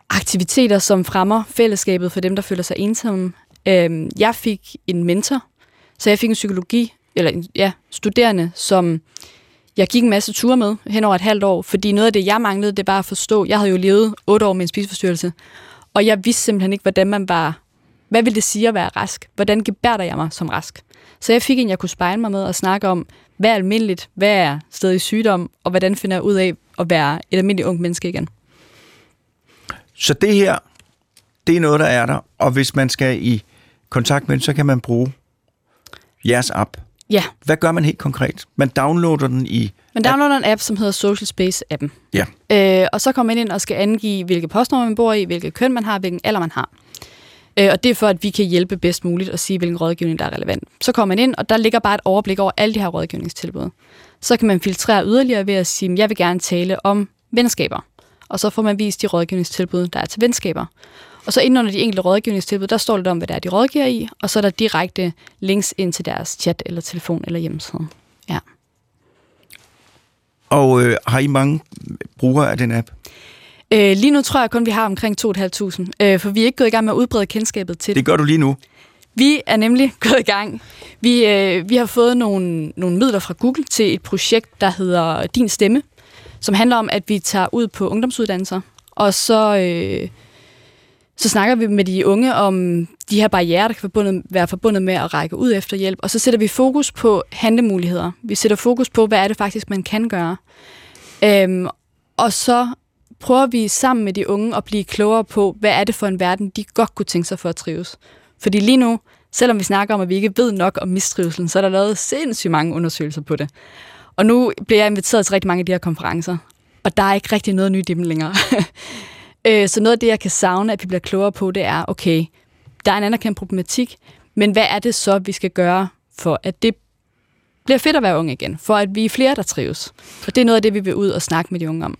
aktiviteter, som fremmer fællesskabet for dem, der føler sig ensomme. Øh, jeg fik en mentor, så jeg fik en psykologi, eller en, ja, studerende, som jeg gik en masse ture med hen over et halvt år, fordi noget af det, jeg manglede, det var at forstå. Jeg havde jo levet otte år med en spiseforstyrrelse, og jeg vidste simpelthen ikke, hvordan man var, hvad vil det sige at være rask? Hvordan gebærder jeg mig som rask? Så jeg fik en, jeg kunne spejle mig med og snakke om, hvad er almindeligt, hvad er stadig sygdom, og hvordan finder jeg ud af at være et almindeligt ung menneske igen. Så det her, det er noget, der er der, og hvis man skal i kontakt med den, så kan man bruge jeres app. Ja, Hvad gør man helt konkret? Man downloader den i... men downloader en app, som hedder Social Space-appen. Ja. Øh, og så kommer man ind og skal angive, hvilke postnummer man bor i, hvilket køn man har, hvilken alder man har. Øh, og det er for, at vi kan hjælpe bedst muligt og sige, hvilken rådgivning, der er relevant. Så kommer man ind, og der ligger bare et overblik over alle de her rådgivningstilbud. Så kan man filtrere yderligere ved at sige, jeg vil gerne tale om venskaber. Og så får man vist de rådgivningstilbud, der er til venskaber. Og så inden under de enkelte rådgivningstilbud, der står lidt om, hvad det er, de rådgiver i, og så er der direkte links ind til deres chat eller telefon eller hjemmeside. Ja. Og øh, har I mange brugere af den app? Øh, lige nu tror jeg kun, vi har omkring 2.500, øh, for vi er ikke gået i gang med at udbrede kendskabet til det. Det gør du lige nu. Vi er nemlig gået i gang. Vi, øh, vi har fået nogle, nogle midler fra Google til et projekt, der hedder Din Stemme, som handler om, at vi tager ud på ungdomsuddannelser, og så, øh, så snakker vi med de unge om de her barriere, der kan forbundet, være forbundet med at række ud efter hjælp, og så sætter vi fokus på handlemuligheder. Vi sætter fokus på, hvad er det faktisk, man kan gøre. Øhm, og så prøver vi sammen med de unge at blive klogere på, hvad er det for en verden, de godt kunne tænke sig for at trives. Fordi lige nu, selvom vi snakker om, at vi ikke ved nok om mistrivselen, så er der lavet sindssygt mange undersøgelser på det. Og nu bliver jeg inviteret til rigtig mange af de her konferencer, og der er ikke rigtig noget nyt i dem længere. Øh, så noget af det, jeg kan savne, at vi bliver klogere på, det er, okay, der er en anerkendt problematik, men hvad er det så, vi skal gøre for, at det bliver fedt at være ung igen, for at vi er flere, der trives. Og det er noget af det, vi vil ud og snakke med de unge om.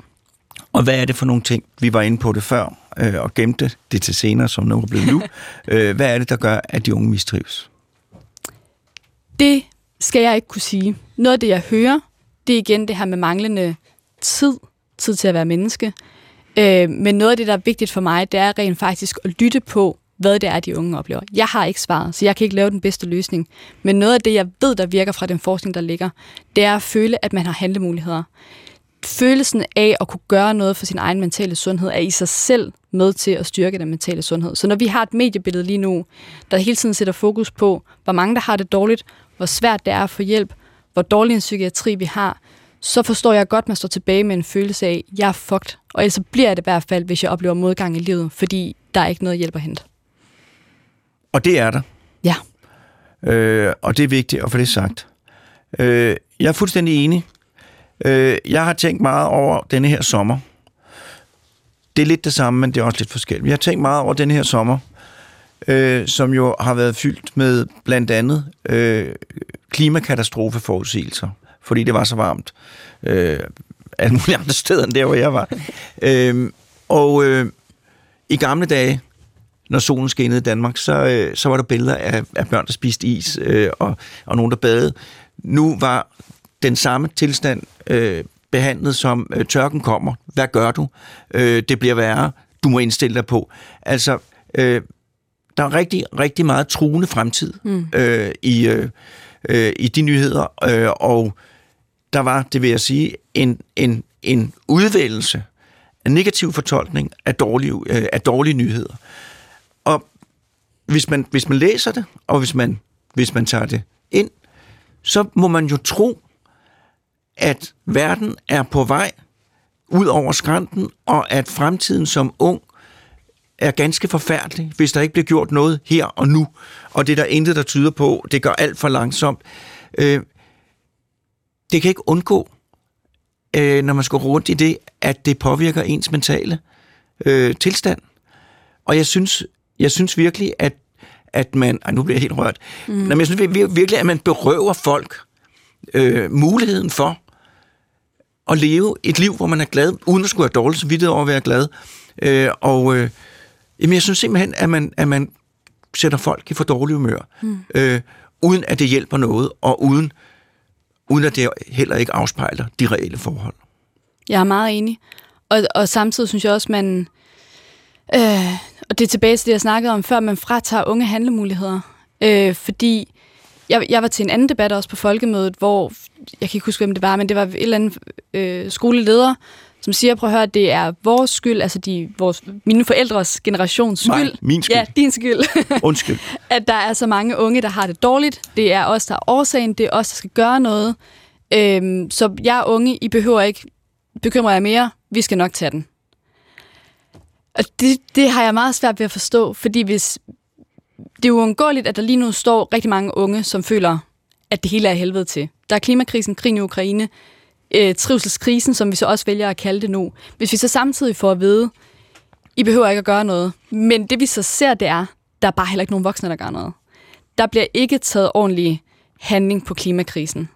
Og hvad er det for nogle ting? Vi var inde på det før, øh, og gemte det til senere, som nu er blevet nu. øh, hvad er det, der gør, at de unge mistrives? Det skal jeg ikke kunne sige. Noget af det, jeg hører, det er igen det her med manglende tid, tid til at være menneske. Øh, men noget af det, der er vigtigt for mig, det er rent faktisk at lytte på, hvad det er, de unge oplever. Jeg har ikke svaret, så jeg kan ikke lave den bedste løsning. Men noget af det, jeg ved, der virker fra den forskning, der ligger, det er at føle, at man har handlemuligheder. Følelsen af at kunne gøre noget for sin egen mentale sundhed er i sig selv med til at styrke den mentale sundhed. Så når vi har et mediebillede lige nu, der hele tiden sætter fokus på, hvor mange der har det dårligt, hvor svært det er at få hjælp, hvor dårlig en psykiatri vi har, så forstår jeg godt, at man står tilbage med en følelse af, jeg er fucked. Og ellers så bliver det i hvert fald, hvis jeg oplever modgang i livet, fordi der er ikke noget hjælp at hente. Og det er der. Ja. Øh, og det er vigtigt at få det sagt. Øh, jeg er fuldstændig enig. Øh, jeg har tænkt meget over denne her sommer. Det er lidt det samme, men det er også lidt forskelligt. Jeg har tænkt meget over denne her sommer, øh, som jo har været fyldt med blandt andet øh, klimakatastrofeforudsigelser, fordi det var så varmt. Øh, alle mulige andre steder end der, hvor jeg var. øh, og øh, i gamle dage, når solen skinnede i Danmark, så, øh, så var der billeder af, af børn, der spiste is, øh, og, og nogen, der badede. Nu var den samme tilstand øh, behandlet som, øh, tørken kommer, hvad gør du? Øh, det bliver værre, du må indstille dig på. Altså, øh, der er rigtig, rigtig meget truende fremtid mm. øh, i, øh, øh, i de nyheder, øh, og der var, det vil jeg sige, en, en, en udvælgelse af negativ fortolkning af dårlige, øh, af dårlige nyheder. Og hvis man, hvis man læser det, og hvis man, hvis man tager det ind, så må man jo tro, at verden er på vej ud over skrænten, og at fremtiden som ung er ganske forfærdelig, hvis der ikke bliver gjort noget her og nu. Og det er der intet, der tyder på. Det gør alt for langsomt. Øh, det kan ikke undgå, øh, når man skal rundt i det, at det påvirker ens mentale øh, tilstand. Og jeg synes, jeg synes virkelig, at, at man... Ej, nu bliver jeg helt rørt. Mm. Men jeg synes virkelig, at man berøver folk øh, muligheden for at leve et liv, hvor man er glad, uden at skulle have dårligt samvittighed over at være glad. Øh, og øh, jamen, jeg synes simpelthen, at man, at man sætter folk i for dårlig humør, mm. øh, uden at det hjælper noget, og uden, uden at det heller ikke afspejler de reelle forhold. Jeg er meget enig. Og, og samtidig synes jeg også, man... Øh, og det er tilbage til det, jeg snakkede om før, man fratager unge handlemuligheder. Øh, fordi jeg, jeg var til en anden debat også på folkemødet, hvor, jeg kan ikke huske, hvem det var, men det var et eller andet øh, skoleleder, som siger, prøv at høre, det er vores skyld, altså de, vores, mine forældres generations skyld. Nej, min skyld. Ja, din skyld. Undskyld. at der er så mange unge, der har det dårligt. Det er os, der er årsagen. Det er os, der skal gøre noget. Øhm, så jeg er unge, I behøver ikke bekymre jer mere. Vi skal nok tage den. Og det, det har jeg meget svært ved at forstå, fordi hvis, det er jo uundgåeligt, at der lige nu står rigtig mange unge, som føler, at det hele er helvede til. Der er klimakrisen, krigen i Ukraine, øh, trivselskrisen, som vi så også vælger at kalde det nu. Hvis vi så samtidig får at vide, I behøver ikke at gøre noget, men det vi så ser, det er, der er bare heller ikke nogen voksne, der gør noget. Der bliver ikke taget ordentlig handling på klimakrisen.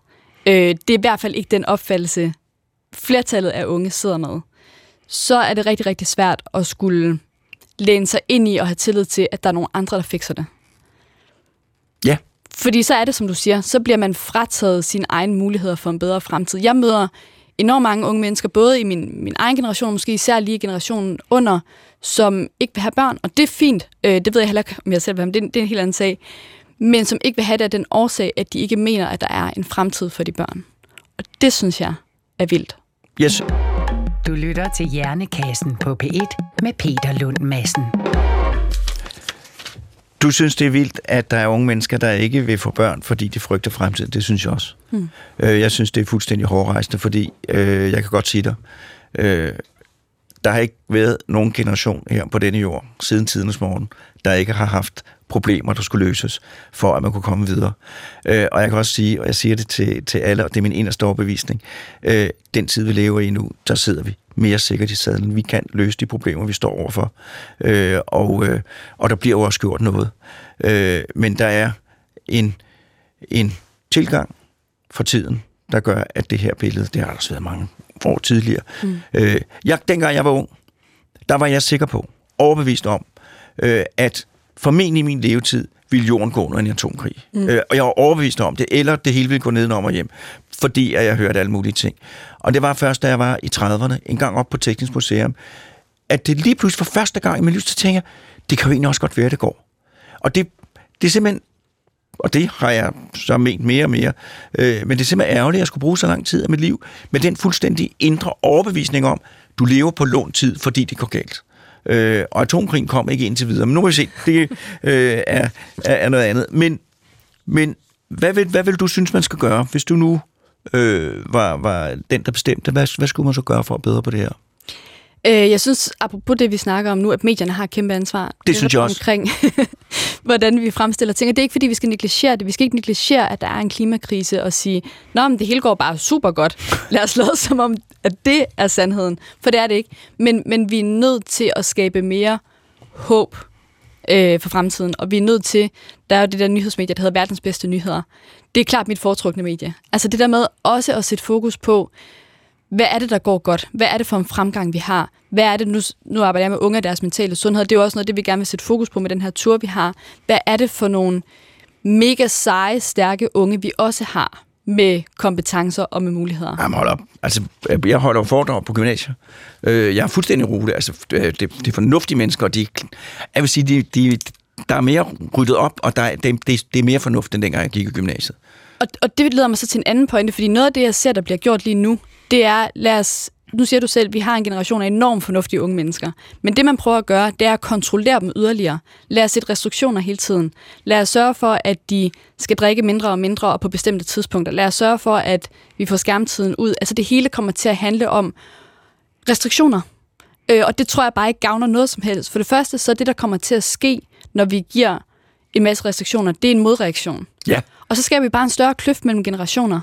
Øh, det er i hvert fald ikke den opfattelse, flertallet af unge sidder med. Så er det rigtig, rigtig svært at skulle læne sig ind i og have tillid til, at der er nogle andre, der fikser det. Ja. Fordi så er det, som du siger, så bliver man frataget sine egne muligheder for en bedre fremtid. Jeg møder enormt mange unge mennesker, både i min, min egen generation, måske især lige generationen under, som ikke vil have børn, og det er fint. Øh, det ved jeg heller ikke, om jeg selv vil have, det, det er en helt anden sag. Men som ikke vil have det af den årsag, at de ikke mener, at der er en fremtid for de børn. Og det synes jeg er vildt. Yes. Du lytter til Hjernekassen på P1 med Peter Lund Madsen. Du synes, det er vildt, at der er unge mennesker, der ikke vil få børn, fordi de frygter fremtiden. Det synes jeg også. Hmm. Jeg synes, det er fuldstændig hårdrejsende, fordi øh, jeg kan godt sige dig, øh, der har ikke været nogen generation her på denne jord, siden tidens morgen, der ikke har haft problemer, der skulle løses, for at man kunne komme videre. Øh, og jeg kan også sige, og jeg siger det til, til alle, og det er min eneste overbevisning, øh, den tid, vi lever i nu, der sidder vi mere sikkert i sadlen. Vi kan løse de problemer, vi står overfor. Øh, og, øh, og der bliver jo også gjort noget. Øh, men der er en, en tilgang for tiden, der gør, at det her billede, det har der også været mange år tidligere. Mm. Øh, jeg, dengang jeg var ung, der var jeg sikker på, overbevist om, øh, at formentlig i min levetid ville jorden gå under en atomkrig. Mm. Øh, og jeg var overbevist om det, eller det hele ville gå nedenom og hjem, fordi at jeg hørte alle mulige ting. Og det var først, da jeg var i 30'erne, en gang op på Teknisk Museum, at det lige pludselig for første gang i mit liv, så tænker jeg, det kan jo egentlig også godt være, at det går. Og det, det er simpelthen, og det har jeg så ment mere og mere, øh, men det er simpelthen ærgerligt, at jeg skulle bruge så lang tid af mit liv med den fuldstændig indre overbevisning om, du lever på lånt tid, fordi det går galt. Øh, og atomkrigen kom ikke indtil videre. Men nu må vi se, det øh, er, er noget andet. Men, men hvad, vil, hvad vil du synes, man skal gøre, hvis du nu øh, var, var den, der bestemte? Hvad, hvad skulle man så gøre for at bedre på det her? Øh, jeg synes, apropos det, vi snakker om nu, at medierne har et kæmpe ansvar. Det synes jeg også. Omkring, hvordan vi fremstiller ting. Og det er ikke, fordi vi skal negligere det. Vi skal ikke negligere, at der er en klimakrise og sige, Nå, men det hele går bare super godt. Lad os lade som om, at det er sandheden. For det er det ikke. Men, men vi er nødt til at skabe mere håb øh, for fremtiden. Og vi er nødt til, der er jo det der nyhedsmedie, der hedder verdens bedste nyheder. Det er klart mit foretrukne medie. Altså det der med også at sætte fokus på, hvad er det, der går godt? Hvad er det for en fremgang, vi har? Hvad er det, nu, nu arbejder jeg med unge og deres mentale sundhed, det er jo også noget det, vi gerne vil sætte fokus på med den her tur, vi har. Hvad er det for nogle mega seje, stærke unge, vi også har med kompetencer og med muligheder? Jamen hold op. Altså, jeg holder foredrag på gymnasiet. Øh, Jeg er fuldstændig rolig. Altså, det, det er fornuftige mennesker, og de, jeg vil sige, de, de, der er mere ryddet op, og der, er- det, det, det er mere fornuft, end dengang jeg gik i gymnasiet. Og, og det leder mig så til en anden pointe, fordi noget af det, jeg ser, der bliver gjort lige nu, det er, lad os, nu siger du selv, at vi har en generation af enormt fornuftige unge mennesker. Men det, man prøver at gøre, det er at kontrollere dem yderligere. Lad os sætte restriktioner hele tiden. Lad os sørge for, at de skal drikke mindre og mindre og på bestemte tidspunkter. Lad os sørge for, at vi får skærmtiden ud. Altså det hele kommer til at handle om restriktioner. Øh, og det tror jeg bare ikke gavner noget som helst. For det første, så er det, der kommer til at ske, når vi giver en masse restriktioner, det er en modreaktion. Ja. Og så skaber vi bare en større kløft mellem generationer.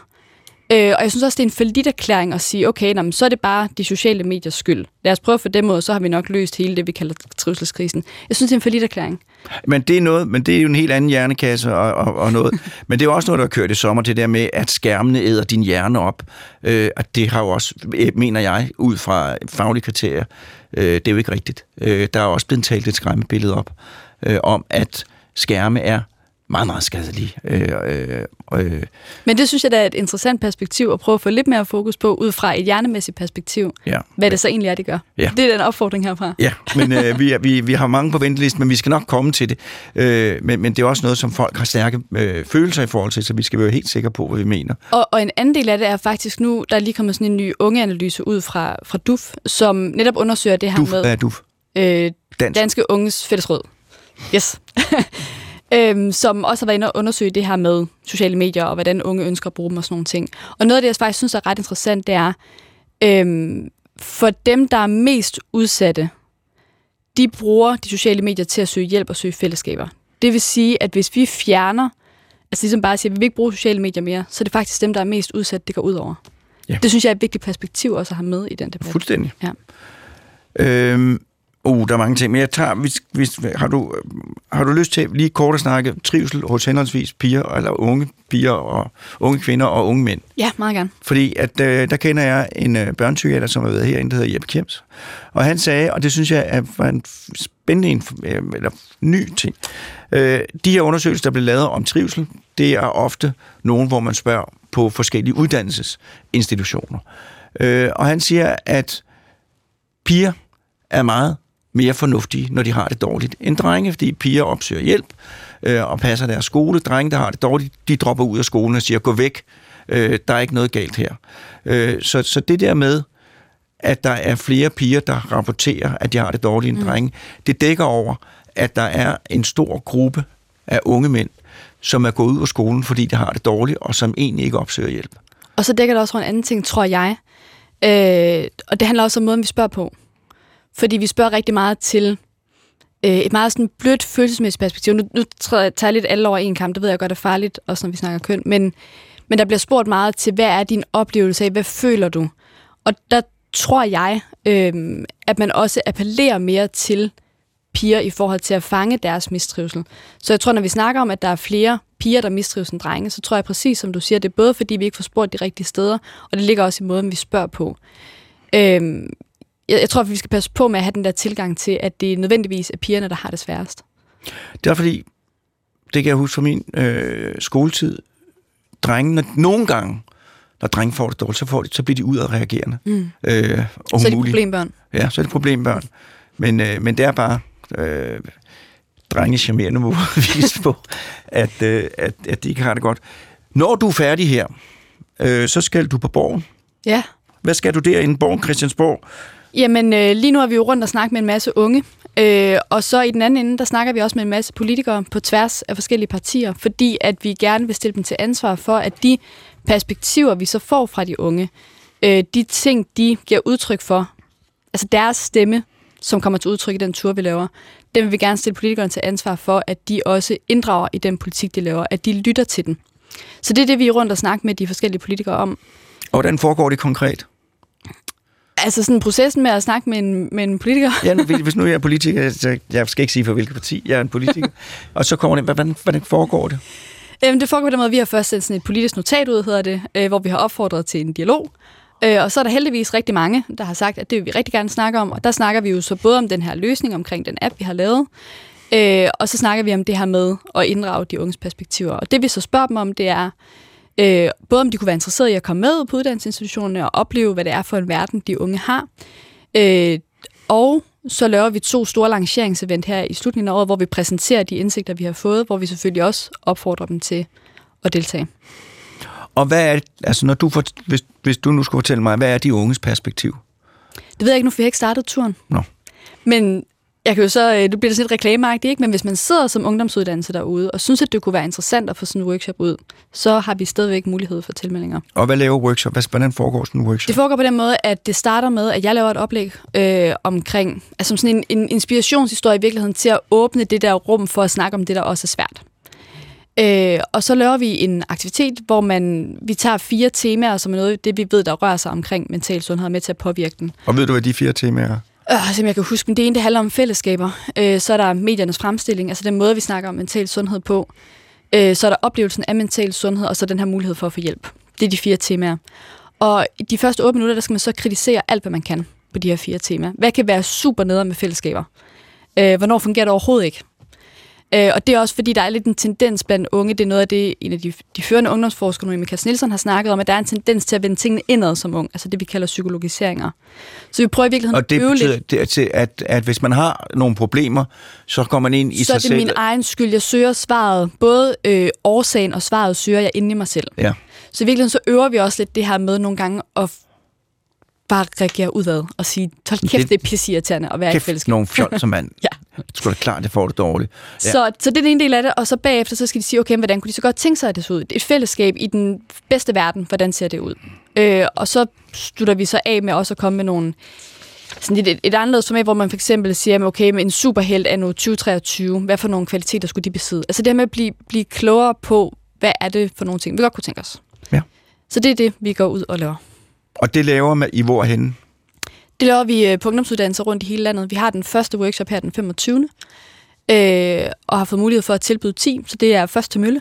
Øh, og jeg synes også, det er en forlidt erklæring at sige, okay, nå, men så er det bare de sociale mediers skyld. Lad os prøve for dem ud, så har vi nok løst hele det, vi kalder trivselskrisen. Jeg synes, det er en forlidt erklæring. Men det er noget, men det er jo en helt anden hjernekasse og, og, og noget. Men det er jo også noget, der har kørt i sommer, det der med, at skærmene æder din hjerne op. Øh, og det har jo også, øh, mener jeg, ud fra faglige kriterier, øh, det er jo ikke rigtigt. Øh, der er også blevet talt et skræmmebillede op øh, om, at skærme er meget, meget skadelige. Øh, øh, øh, Men det synes jeg, der er et interessant perspektiv at prøve at få lidt mere fokus på, ud fra et hjernemæssigt perspektiv, ja. hvad det så egentlig er, det gør. Ja. Det er den opfordring herfra. Ja, men øh, vi, vi, vi har mange på ventelisten, men vi skal nok komme til det. Øh, men, men det er også noget, som folk har stærke øh, følelser i forhold til, så vi skal være helt sikre på, hvad vi mener. Og, og en anden del af det er faktisk nu, der er lige kommet sådan en ny ungeanalyse ud fra, fra DUF, som netop undersøger det her Duf, med... hvad er du? øh, Dansk. Danske Unges Fællesråd. Yes. øhm, som også har været inde og undersøge det her med sociale medier, og hvordan unge ønsker at bruge dem og sådan nogle ting. Og noget af det, jeg faktisk synes er ret interessant, det er, øhm, for dem, der er mest udsatte, de bruger de sociale medier til at søge hjælp og søge fællesskaber. Det vil sige, at hvis vi fjerner, altså ligesom bare siger, at vi vil ikke bruge sociale medier mere, så er det faktisk dem, der er mest udsat, det går ud over. Ja. Det synes jeg er et vigtigt perspektiv også at have med i den debat. Fuldstændig. Ja. Øhm, uh, der er mange ting, men jeg tager, hvis, hvis, har, du, øh, har du lyst til lige kort at snakke trivsel hos henholdsvis piger, eller unge piger og unge kvinder og unge mænd? Ja, meget gerne. Fordi at, øh, der kender jeg en øh, børnepsykiater, som har været herinde, der hedder Jeppe Kjems. Og han sagde, og det synes jeg er var en spændende øh, eller ny ting. Øh, de her undersøgelser, der bliver lavet om trivsel, det er ofte nogen, hvor man spørger på forskellige uddannelsesinstitutioner. Øh, og han siger, at piger er meget mere fornuftige, når de har det dårligt, end drenge, fordi piger opsøger hjælp øh, og passer deres skole. Drenge, der har det dårligt, de dropper ud af skolen og siger, gå væk, øh, der er ikke noget galt her. Øh, så, så det der med, at der er flere piger, der rapporterer, at de har det dårligt end mm. drenge, det dækker over, at der er en stor gruppe af unge mænd, som er gået ud af skolen, fordi de har det dårligt, og som egentlig ikke opsøger hjælp. Og så dækker det også over en anden ting, tror jeg. Øh, og det handler også om måden, vi spørger på. Fordi vi spørger rigtig meget til øh, et meget sådan blødt følelsesmæssigt perspektiv. Nu, nu jeg tager jeg lidt alle over en kamp, det ved jeg godt er farligt, også når vi snakker køn. Men, men der bliver spurgt meget til, hvad er din oplevelse af, hvad føler du? Og der tror jeg, øh, at man også appellerer mere til piger i forhold til at fange deres mistrivsel. Så jeg tror, når vi snakker om, at der er flere piger, der mistrives end drenge, så tror jeg præcis, som du siger, det er både fordi, vi ikke får spurgt de rigtige steder, og det ligger også i måden, vi spørger på. Øhm, jeg, jeg tror, at vi skal passe på med at have den der tilgang til, at det nødvendigvis er pigerne, der har det sværest. Det er fordi, det kan jeg huske fra min øh, skoletid, drengene, nogle gange, når drenge får det dårligt, så, får de, så bliver de udadreagerende. Mm. Øh, og Så er det problembørn. Ja, så er det problembørn. Men, øh, men det er bare øh, drenge charmerende måde at vise på, at, øh, at, at de ikke har det godt. Når du er færdig her, øh, så skal du på borgen. Ja. Hvad skal du derinde? Borgen Christiansborg. Jamen, øh, lige nu er vi jo rundt og snakke med en masse unge, øh, og så i den anden ende, der snakker vi også med en masse politikere på tværs af forskellige partier, fordi at vi gerne vil stille dem til ansvar for, at de perspektiver, vi så får fra de unge, øh, de ting, de giver udtryk for, altså deres stemme, som kommer til udtryk i den tur, vi laver, den vil vi gerne stille politikerne til ansvar for, at de også inddrager i den politik, de laver, at de lytter til den. Så det er det, vi er rundt og snakke med de forskellige politikere om. Og hvordan foregår det konkret? Altså sådan processen med at snakke med en, med en politiker. Ja, nu, hvis nu jeg er politiker, så jeg skal ikke sige for hvilket parti, jeg er en politiker, og så kommer det, hvordan, hvordan foregår det? Øhm, det foregår på den måde, at vi har først sendt sådan et politisk notat ud, hedder det, øh, hvor vi har opfordret til en dialog. Øh, og så er der heldigvis rigtig mange, der har sagt, at det vil vi rigtig gerne snakke om. Og der snakker vi jo så både om den her løsning omkring den app, vi har lavet, øh, og så snakker vi om det her med at inddrage de unges perspektiver. Og det vi så spørger dem om, det er øh, både om de kunne være interesserede i at komme med på uddannelsesinstitutionerne og opleve, hvad det er for en verden, de unge har. Øh, og så laver vi to store lanceringsevent her i slutningen af året, hvor vi præsenterer de indsigter, vi har fået, hvor vi selvfølgelig også opfordrer dem til at deltage. Og hvad er, altså når du for, hvis, hvis du nu skulle fortælle mig, hvad er de unges perspektiv? Det ved jeg ikke nu, for jeg har ikke startet turen. Nå. Men jeg kan jo så, øh, det bliver sådan lidt reklameagtigt, ikke? men hvis man sidder som ungdomsuddannelse derude, og synes, at det kunne være interessant at få sådan en workshop ud, så har vi stadigvæk mulighed for tilmeldinger. Og hvad laver workshop? Hvordan foregår sådan en workshop? Det foregår på den måde, at det starter med, at jeg laver et oplæg øh, omkring, altså som sådan en, en inspirationshistorie i virkeligheden til at åbne det der rum for at snakke om det, der også er svært. Øh, og så laver vi en aktivitet, hvor man, vi tager fire temaer, som er noget det, vi ved, der rører sig omkring mental sundhed, med til at påvirke den. Og ved du, hvad de fire temaer er? Øh, som jeg kan huske, men det ene, det handler om fællesskaber. Øh, så er der mediernes fremstilling, altså den måde, vi snakker om mental sundhed på. Øh, så er der oplevelsen af mental sundhed, og så den her mulighed for at få hjælp. Det er de fire temaer. Og i de første 8 minutter, der skal man så kritisere alt, hvad man kan på de her fire temaer. Hvad kan være super nede med fællesskaber? Øh, hvornår fungerer det overhovedet ikke? Øh, og det er også fordi, der er lidt en tendens blandt unge, det er noget af det, en af de, de førende ungdomsforskere, Noemi Kass Nielsen, har snakket om, at der er en tendens til at vende tingene indad som ung, altså det vi kalder psykologiseringer. Så vi prøver i virkeligheden og det at øve betyder, lidt. det, at, at, at hvis man har nogle problemer, så går man ind i så sig er det selv. min egen skyld. Jeg søger svaret. Både øh, årsagen og svaret søger jeg inde i mig selv. Ja. Så i virkeligheden så øver vi også lidt det her med nogle gange at bare reagere udad og sige, hold kæft, Det- det er pisseirriterende at være i Kæft, fællesskab. nogle fjol som mand. Ja. Sgu da klart, det får det dårligt. Ja. Så, så det er den ene del af det, og så bagefter så skal de sige, okay, hvordan kunne de så godt tænke sig, at det så ud? Et fællesskab i den bedste verden, hvordan ser det ud? Øh, og så slutter vi så af med også at komme med nogle sådan et, et, anderledes format, hvor man for eksempel siger, okay, med en superhelt anno 2023, hvad for nogle kvaliteter skulle de besidde? Altså det her med at blive, blive klogere på, hvad er det for nogle ting, vi godt kunne tænke os. Ja. Så det er det, vi går ud og laver. Og det laver man i hvorhen? Det laver vi øh, på ungdomsuddannelser rundt i hele landet. Vi har den første workshop her den 25. Øh, og har fået mulighed for at tilbyde 10, så det er først til mølle.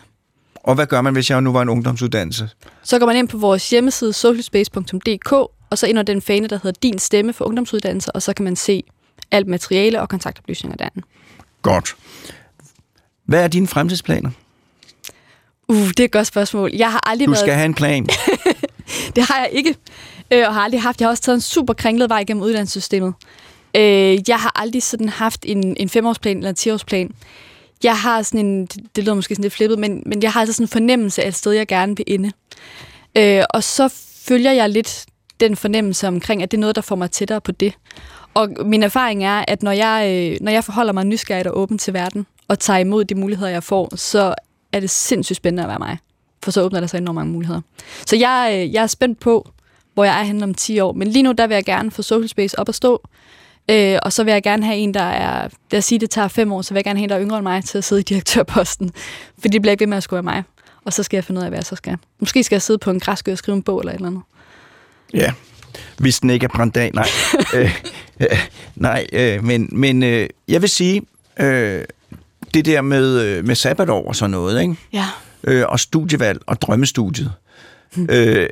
Og hvad gør man, hvis jeg nu var en ungdomsuddannelse? Så går man ind på vores hjemmeside socialspace.dk, og så ind under den fane, der hedder Din Stemme for ungdomsuddannelser, og så kan man se alt materiale og kontaktoplysninger derinde. Godt. Hvad er dine fremtidsplaner? Uh, det er et godt spørgsmål. Jeg har aldrig Du været... skal have en plan. Det har jeg ikke, øh, og har aldrig haft. Jeg har også taget en super kringlet vej gennem uddannelsessystemet. Øh, jeg har aldrig sådan haft en, en femårsplan eller en tiårsplan. Jeg har sådan en, det lyder måske sådan lidt flippet, men, men jeg har altså sådan en fornemmelse af et sted, jeg gerne vil ende. Øh, og så følger jeg lidt den fornemmelse omkring, at det er noget, der får mig tættere på det. Og min erfaring er, at når jeg, øh, når jeg forholder mig nysgerrigt og åben til verden, og tager imod de muligheder, jeg får, så er det sindssygt spændende at være mig. For så åbner der sig enormt mange muligheder. Så jeg, øh, jeg er spændt på, hvor jeg er henne om 10 år. Men lige nu, der vil jeg gerne få Social Space op at stå. Øh, og så vil jeg gerne have en, der er... Lad os sige, det tager fem år, så vil jeg gerne have en, der er yngre end mig til at sidde i direktørposten. For det bliver ikke ved med at skulle være mig. Og så skal jeg finde ud af, hvad jeg så skal. Måske skal jeg sidde på en græsø og skrive en bog eller et eller andet. Ja, hvis den ikke er brændt af. Nej, øh, øh, nej øh, men, men øh, jeg vil sige, øh, det der med, øh, med sabbatår og sådan noget, ikke? Ja. Øh, og studievalg og drømmestudiet. øh,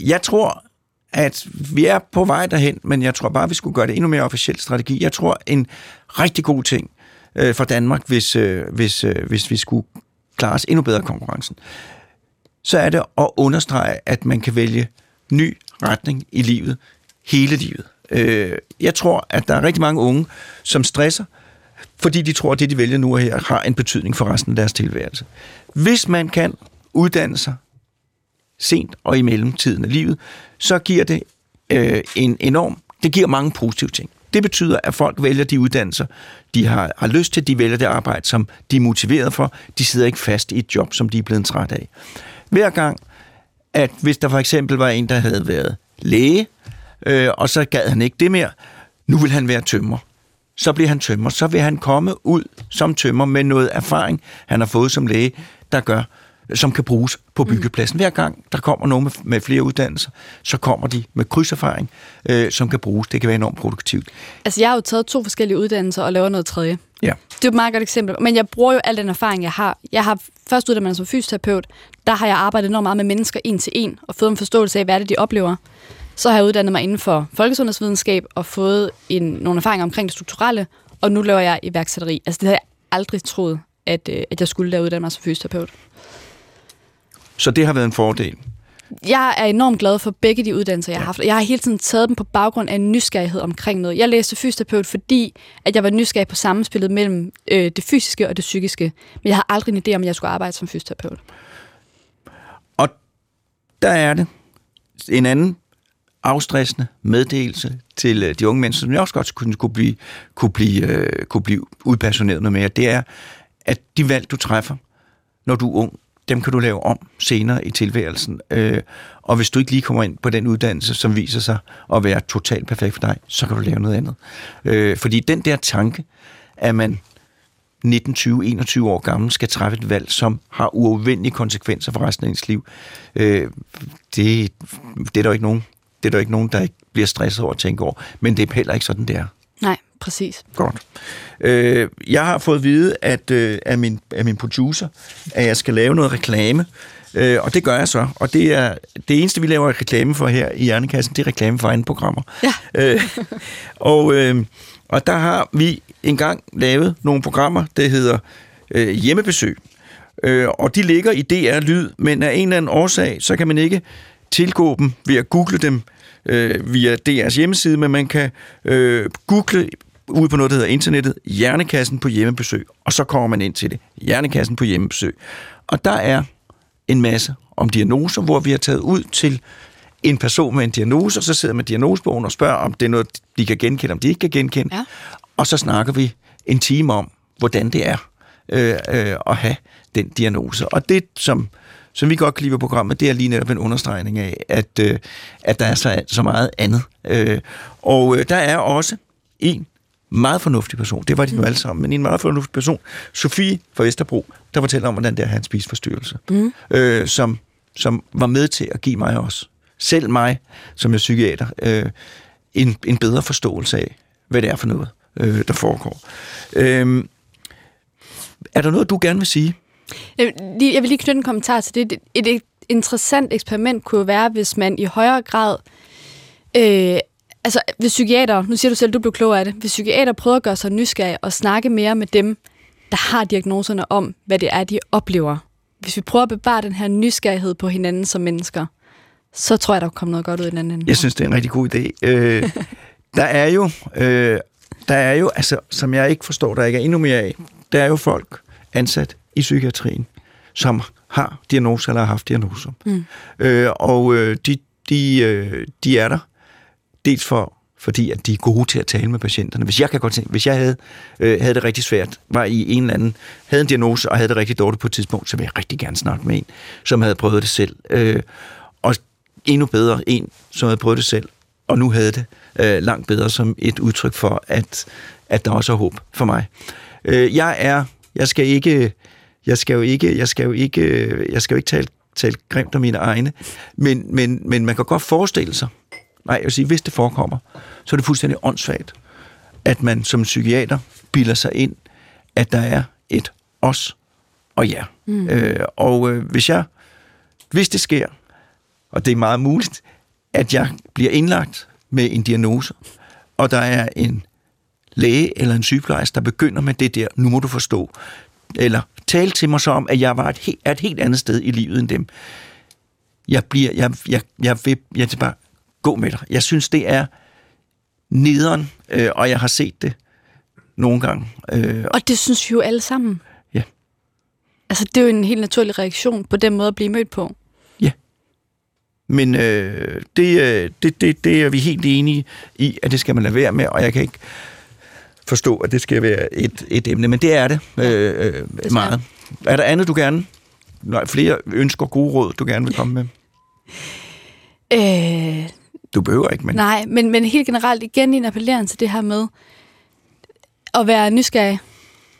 jeg tror, at vi er på vej derhen, men jeg tror bare, vi skulle gøre det endnu mere officiel strategi. Jeg tror, en rigtig god ting øh, for Danmark, hvis, øh, hvis, øh, hvis vi skulle klare os endnu bedre i konkurrencen, så er det at understrege, at man kan vælge ny retning i livet hele livet. Øh, jeg tror, at der er rigtig mange unge, som stresser, fordi de tror, at det, de vælger nu og her, har en betydning for resten af deres tilværelse. Hvis man kan uddanne sig sent og i mellemtiden af livet, så giver det øh, en enorm, det giver mange positive ting. Det betyder, at folk vælger de uddannelser, de har, har lyst til, de vælger det arbejde, som de er motiveret for. De sidder ikke fast i et job, som de er blevet træt af. Hver gang, at hvis der for eksempel var en, der havde været læge, øh, og så gad han ikke det mere, nu vil han være tømmer. Så bliver han tømmer. Så vil han komme ud som tømmer med noget erfaring, han har fået som læge, der gør, som kan bruges på byggepladsen. Hver gang der kommer nogen med, med flere uddannelser, så kommer de med krydserfaring, øh, som kan bruges. Det kan være enormt produktivt. Altså, jeg har jo taget to forskellige uddannelser og laver noget tredje. Ja. Det er et meget godt eksempel. Men jeg bruger jo al den erfaring, jeg har. Jeg har først uddannet mig som fysioterapeut. Der har jeg arbejdet enormt meget med mennesker en til en, og fået en forståelse af, hvad det de oplever. Så har jeg uddannet mig inden for folkesundhedsvidenskab og fået en, nogle erfaringer omkring det strukturelle, og nu laver jeg iværksætteri. Altså det havde jeg aldrig troet, at, øh, at jeg skulle der uddanne mig som fysioterapeut. Så det har været en fordel. Jeg er enormt glad for begge de uddannelser, jeg har haft. Jeg har hele tiden taget dem på baggrund af en nysgerrighed omkring noget. Jeg læste fysioterapeut, fordi at jeg var nysgerrig på samspillet mellem øh, det fysiske og det psykiske. Men jeg har aldrig en idé om, at jeg skulle arbejde som fysioterapeut. Og der er det en anden afstressende meddelelse til øh, de unge mennesker, som jeg også godt kunne, kunne blive, kunne blive, øh, kunne blive udpersoneret noget mere, det er, at de valg, du træffer, når du er ung, dem kan du lave om senere i tilværelsen. Øh, og hvis du ikke lige kommer ind på den uddannelse, som viser sig at være totalt perfekt for dig, så kan du lave noget andet. Øh, fordi den der tanke, at man 19, 20, 21 år gammel skal træffe et valg, som har uafvendelige konsekvenser for resten af ens liv, øh, det, det, er der ikke nogen, det er der ikke nogen, der ikke bliver stresset over at tænke over. Men det er heller ikke sådan, det er. Nej, præcis. Godt. Øh, jeg har fået at vide at, øh, af, min, af min producer, at jeg skal lave noget reklame, øh, og det gør jeg så. Og det er det eneste, vi laver reklame for her i Hjernekassen, det er reklame for egne programmer. Ja. Øh, og, øh, og der har vi engang lavet nogle programmer, der hedder øh, Hjemmebesøg. Øh, og de ligger i DR Lyd, men af en eller anden årsag, så kan man ikke tilgå dem ved at google dem øh, via DR's hjemmeside, men man kan øh, google ude på noget, der hedder internettet, Hjernekassen på hjemmebesøg, og så kommer man ind til det. Hjernekassen på hjemmebesøg. Og der er en masse om diagnoser, hvor vi har taget ud til en person med en diagnose, og så sidder man med diagnosebogen og spørger, om det er noget, de kan genkende, om de ikke kan genkende. Ja. Og så snakker vi en time om, hvordan det er øh, øh, at have den diagnose. Og det, som, som vi godt kan lide ved programmet, det er lige netop en understregning af, at, øh, at der er så, så meget andet. Øh, og øh, der er også en meget fornuftig person, det var de nu alle sammen, men en meget fornuftig person, Sofie fra Vesterbro, der fortæller om, hvordan det er at have en spiseforstyrrelse, mm. øh, som, som var med til at give mig også, selv mig, som er psykiater, øh, en, en bedre forståelse af, hvad det er for noget, øh, der foregår. Øh, er der noget, du gerne vil sige? Jeg vil lige, jeg vil lige knytte en kommentar til det. Et, et interessant eksperiment kunne være, hvis man i højere grad... Øh, altså, hvis psykiater... Nu siger du selv, du blev klog af det. Hvis psykiater prøver at gøre sig nysgerrig og snakke mere med dem, der har diagnoserne om, hvad det er, de oplever. Hvis vi prøver at bevare den her nysgerrighed på hinanden som mennesker, så tror jeg, der kommer noget godt ud i den anden. Jeg synes, det er en rigtig god idé. Øh, der er jo, øh, der er jo, altså, som jeg ikke forstår, der ikke er endnu mere af, der er jo folk ansat i psykiatrien, som har diagnoser eller har haft diagnoser. Mm. Øh, og øh, de, de, øh, de er der dels for fordi at de er gode til at tale med patienterne. Hvis jeg kan godt tænke, hvis jeg havde, øh, havde det rigtig svært, var i en eller anden, havde en diagnose og havde det rigtig dårligt på et tidspunkt, så ville jeg rigtig gerne snakke med en, som havde prøvet det selv. Øh, og endnu bedre en, som havde prøvet det selv, og nu havde det øh, langt bedre som et udtryk for, at, at der også er håb for mig. Øh, jeg er, jeg skal ikke, jeg skal jo ikke, jeg skal jo ikke, jeg skal jo ikke tale, tale grimt om mine egne, men, men, men man kan godt forestille sig, nej, jeg vil sige, hvis det forekommer, så er det fuldstændig åndssvagt, at man som psykiater bilder sig ind, at der er et os og jer. Mm. Øh, og øh, hvis jeg, hvis det sker, og det er meget muligt, at jeg bliver indlagt med en diagnose, og der er en læge eller en sygeplejerske, der begynder med det der, nu må du forstå, eller tale til mig så om, at jeg var et, helt, et helt andet sted i livet end dem. Jeg bliver, jeg, jeg, jeg vil, jeg vil bare gå med dig. Jeg synes, det er nederen, øh, og jeg har set det nogle gange. Øh, og det synes vi jo alle sammen. Ja. Altså, det er jo en helt naturlig reaktion på den måde at blive mødt på. Ja. Men øh, det, øh, det, det, det er vi helt enige i, at det skal man lade være med, og jeg kan ikke forstå, at det skal være et, et emne, men det er det, øh, øh, det meget. Er der andet, du gerne... Nej, flere ønsker gode råd, du gerne vil komme med? Øh, du behøver ikke, men... Nej, men, men helt generelt igen en appelleren til det her med at være nysgerrig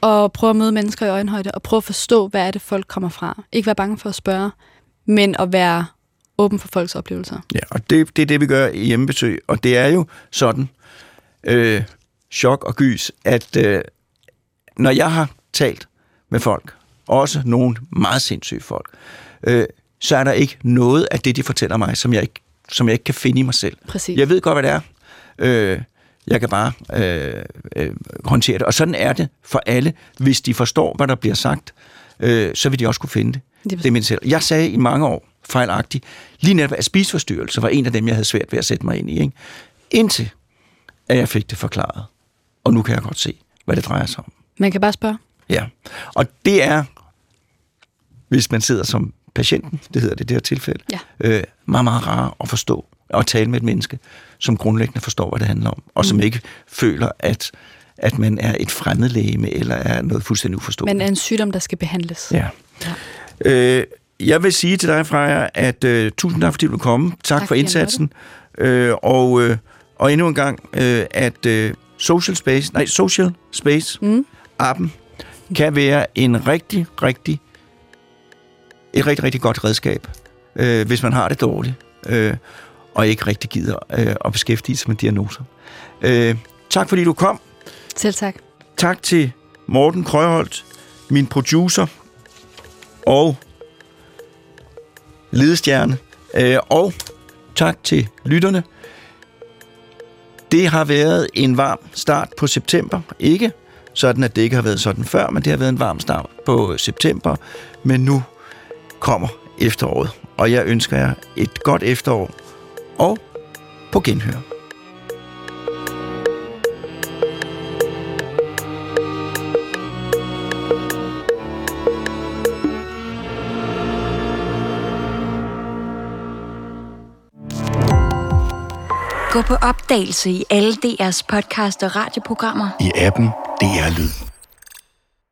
og prøve at møde mennesker i øjenhøjde og prøve at forstå, hvad er det, folk kommer fra. Ikke være bange for at spørge, men at være åben for folks oplevelser. Ja, og det, det er det, vi gør i hjemmebesøg, og det er jo sådan, øh, chok og gys, at øh, når jeg har talt med folk, også nogle meget sindssyge folk, øh, så er der ikke noget af det, de fortæller mig, som jeg ikke som jeg ikke kan finde i mig selv. Præcis. Jeg ved godt, hvad det er. Øh, jeg kan bare øh, øh, håndtere det. Og sådan er det for alle. Hvis de forstår, hvad der bliver sagt, øh, så vil de også kunne finde det. Det er Det er min selv. Jeg sagde i mange år fejlagtigt, lige netop at spiseforstyrrelse var en af dem, jeg havde svært ved at sætte mig ind i. Ikke? Indtil at jeg fik det forklaret. Og nu kan jeg godt se, hvad det drejer sig om. Man kan bare spørge. Ja, og det er, hvis man sidder som patienten, det hedder det i det her tilfælde, Ja. øh, meget, meget rart at forstå og tale med et menneske, som grundlæggende forstår, hvad det handler om, og som Mm. ikke føler, at, at man er et fremmedlægeme, eller er noget fuldstændig uforståeligt. Men er en sygdom, der skal behandles. Ja. Øh, jeg vil sige til dig, Freja, at øh, tusind tak, fordi du kom. Tak, tak for indsatsen. Øh, og, øh, og endnu en gang, øh, at øh, Social Space, nej, Social Space, Mm. appen, kan være en rigtig, rigtig, et rigtig, rigtig godt redskab, øh, hvis man har det dårligt, øh, og ikke rigtig gider øh, at beskæftige sig med diagnoser. Øh, tak fordi du kom. Selv tak. Tak til Morten Krøholt, min producer og ledestjerne. Øh, og tak til lytterne. Det har været en varm start på september. Ikke sådan, at det ikke har været sådan før, men det har været en varm start på september. Men nu kommer efteråret, og jeg ønsker jer et godt efterår og på genhør. Gå på opdagelse i alle DR's podcast og radioprogrammer. i appen DR Lyd.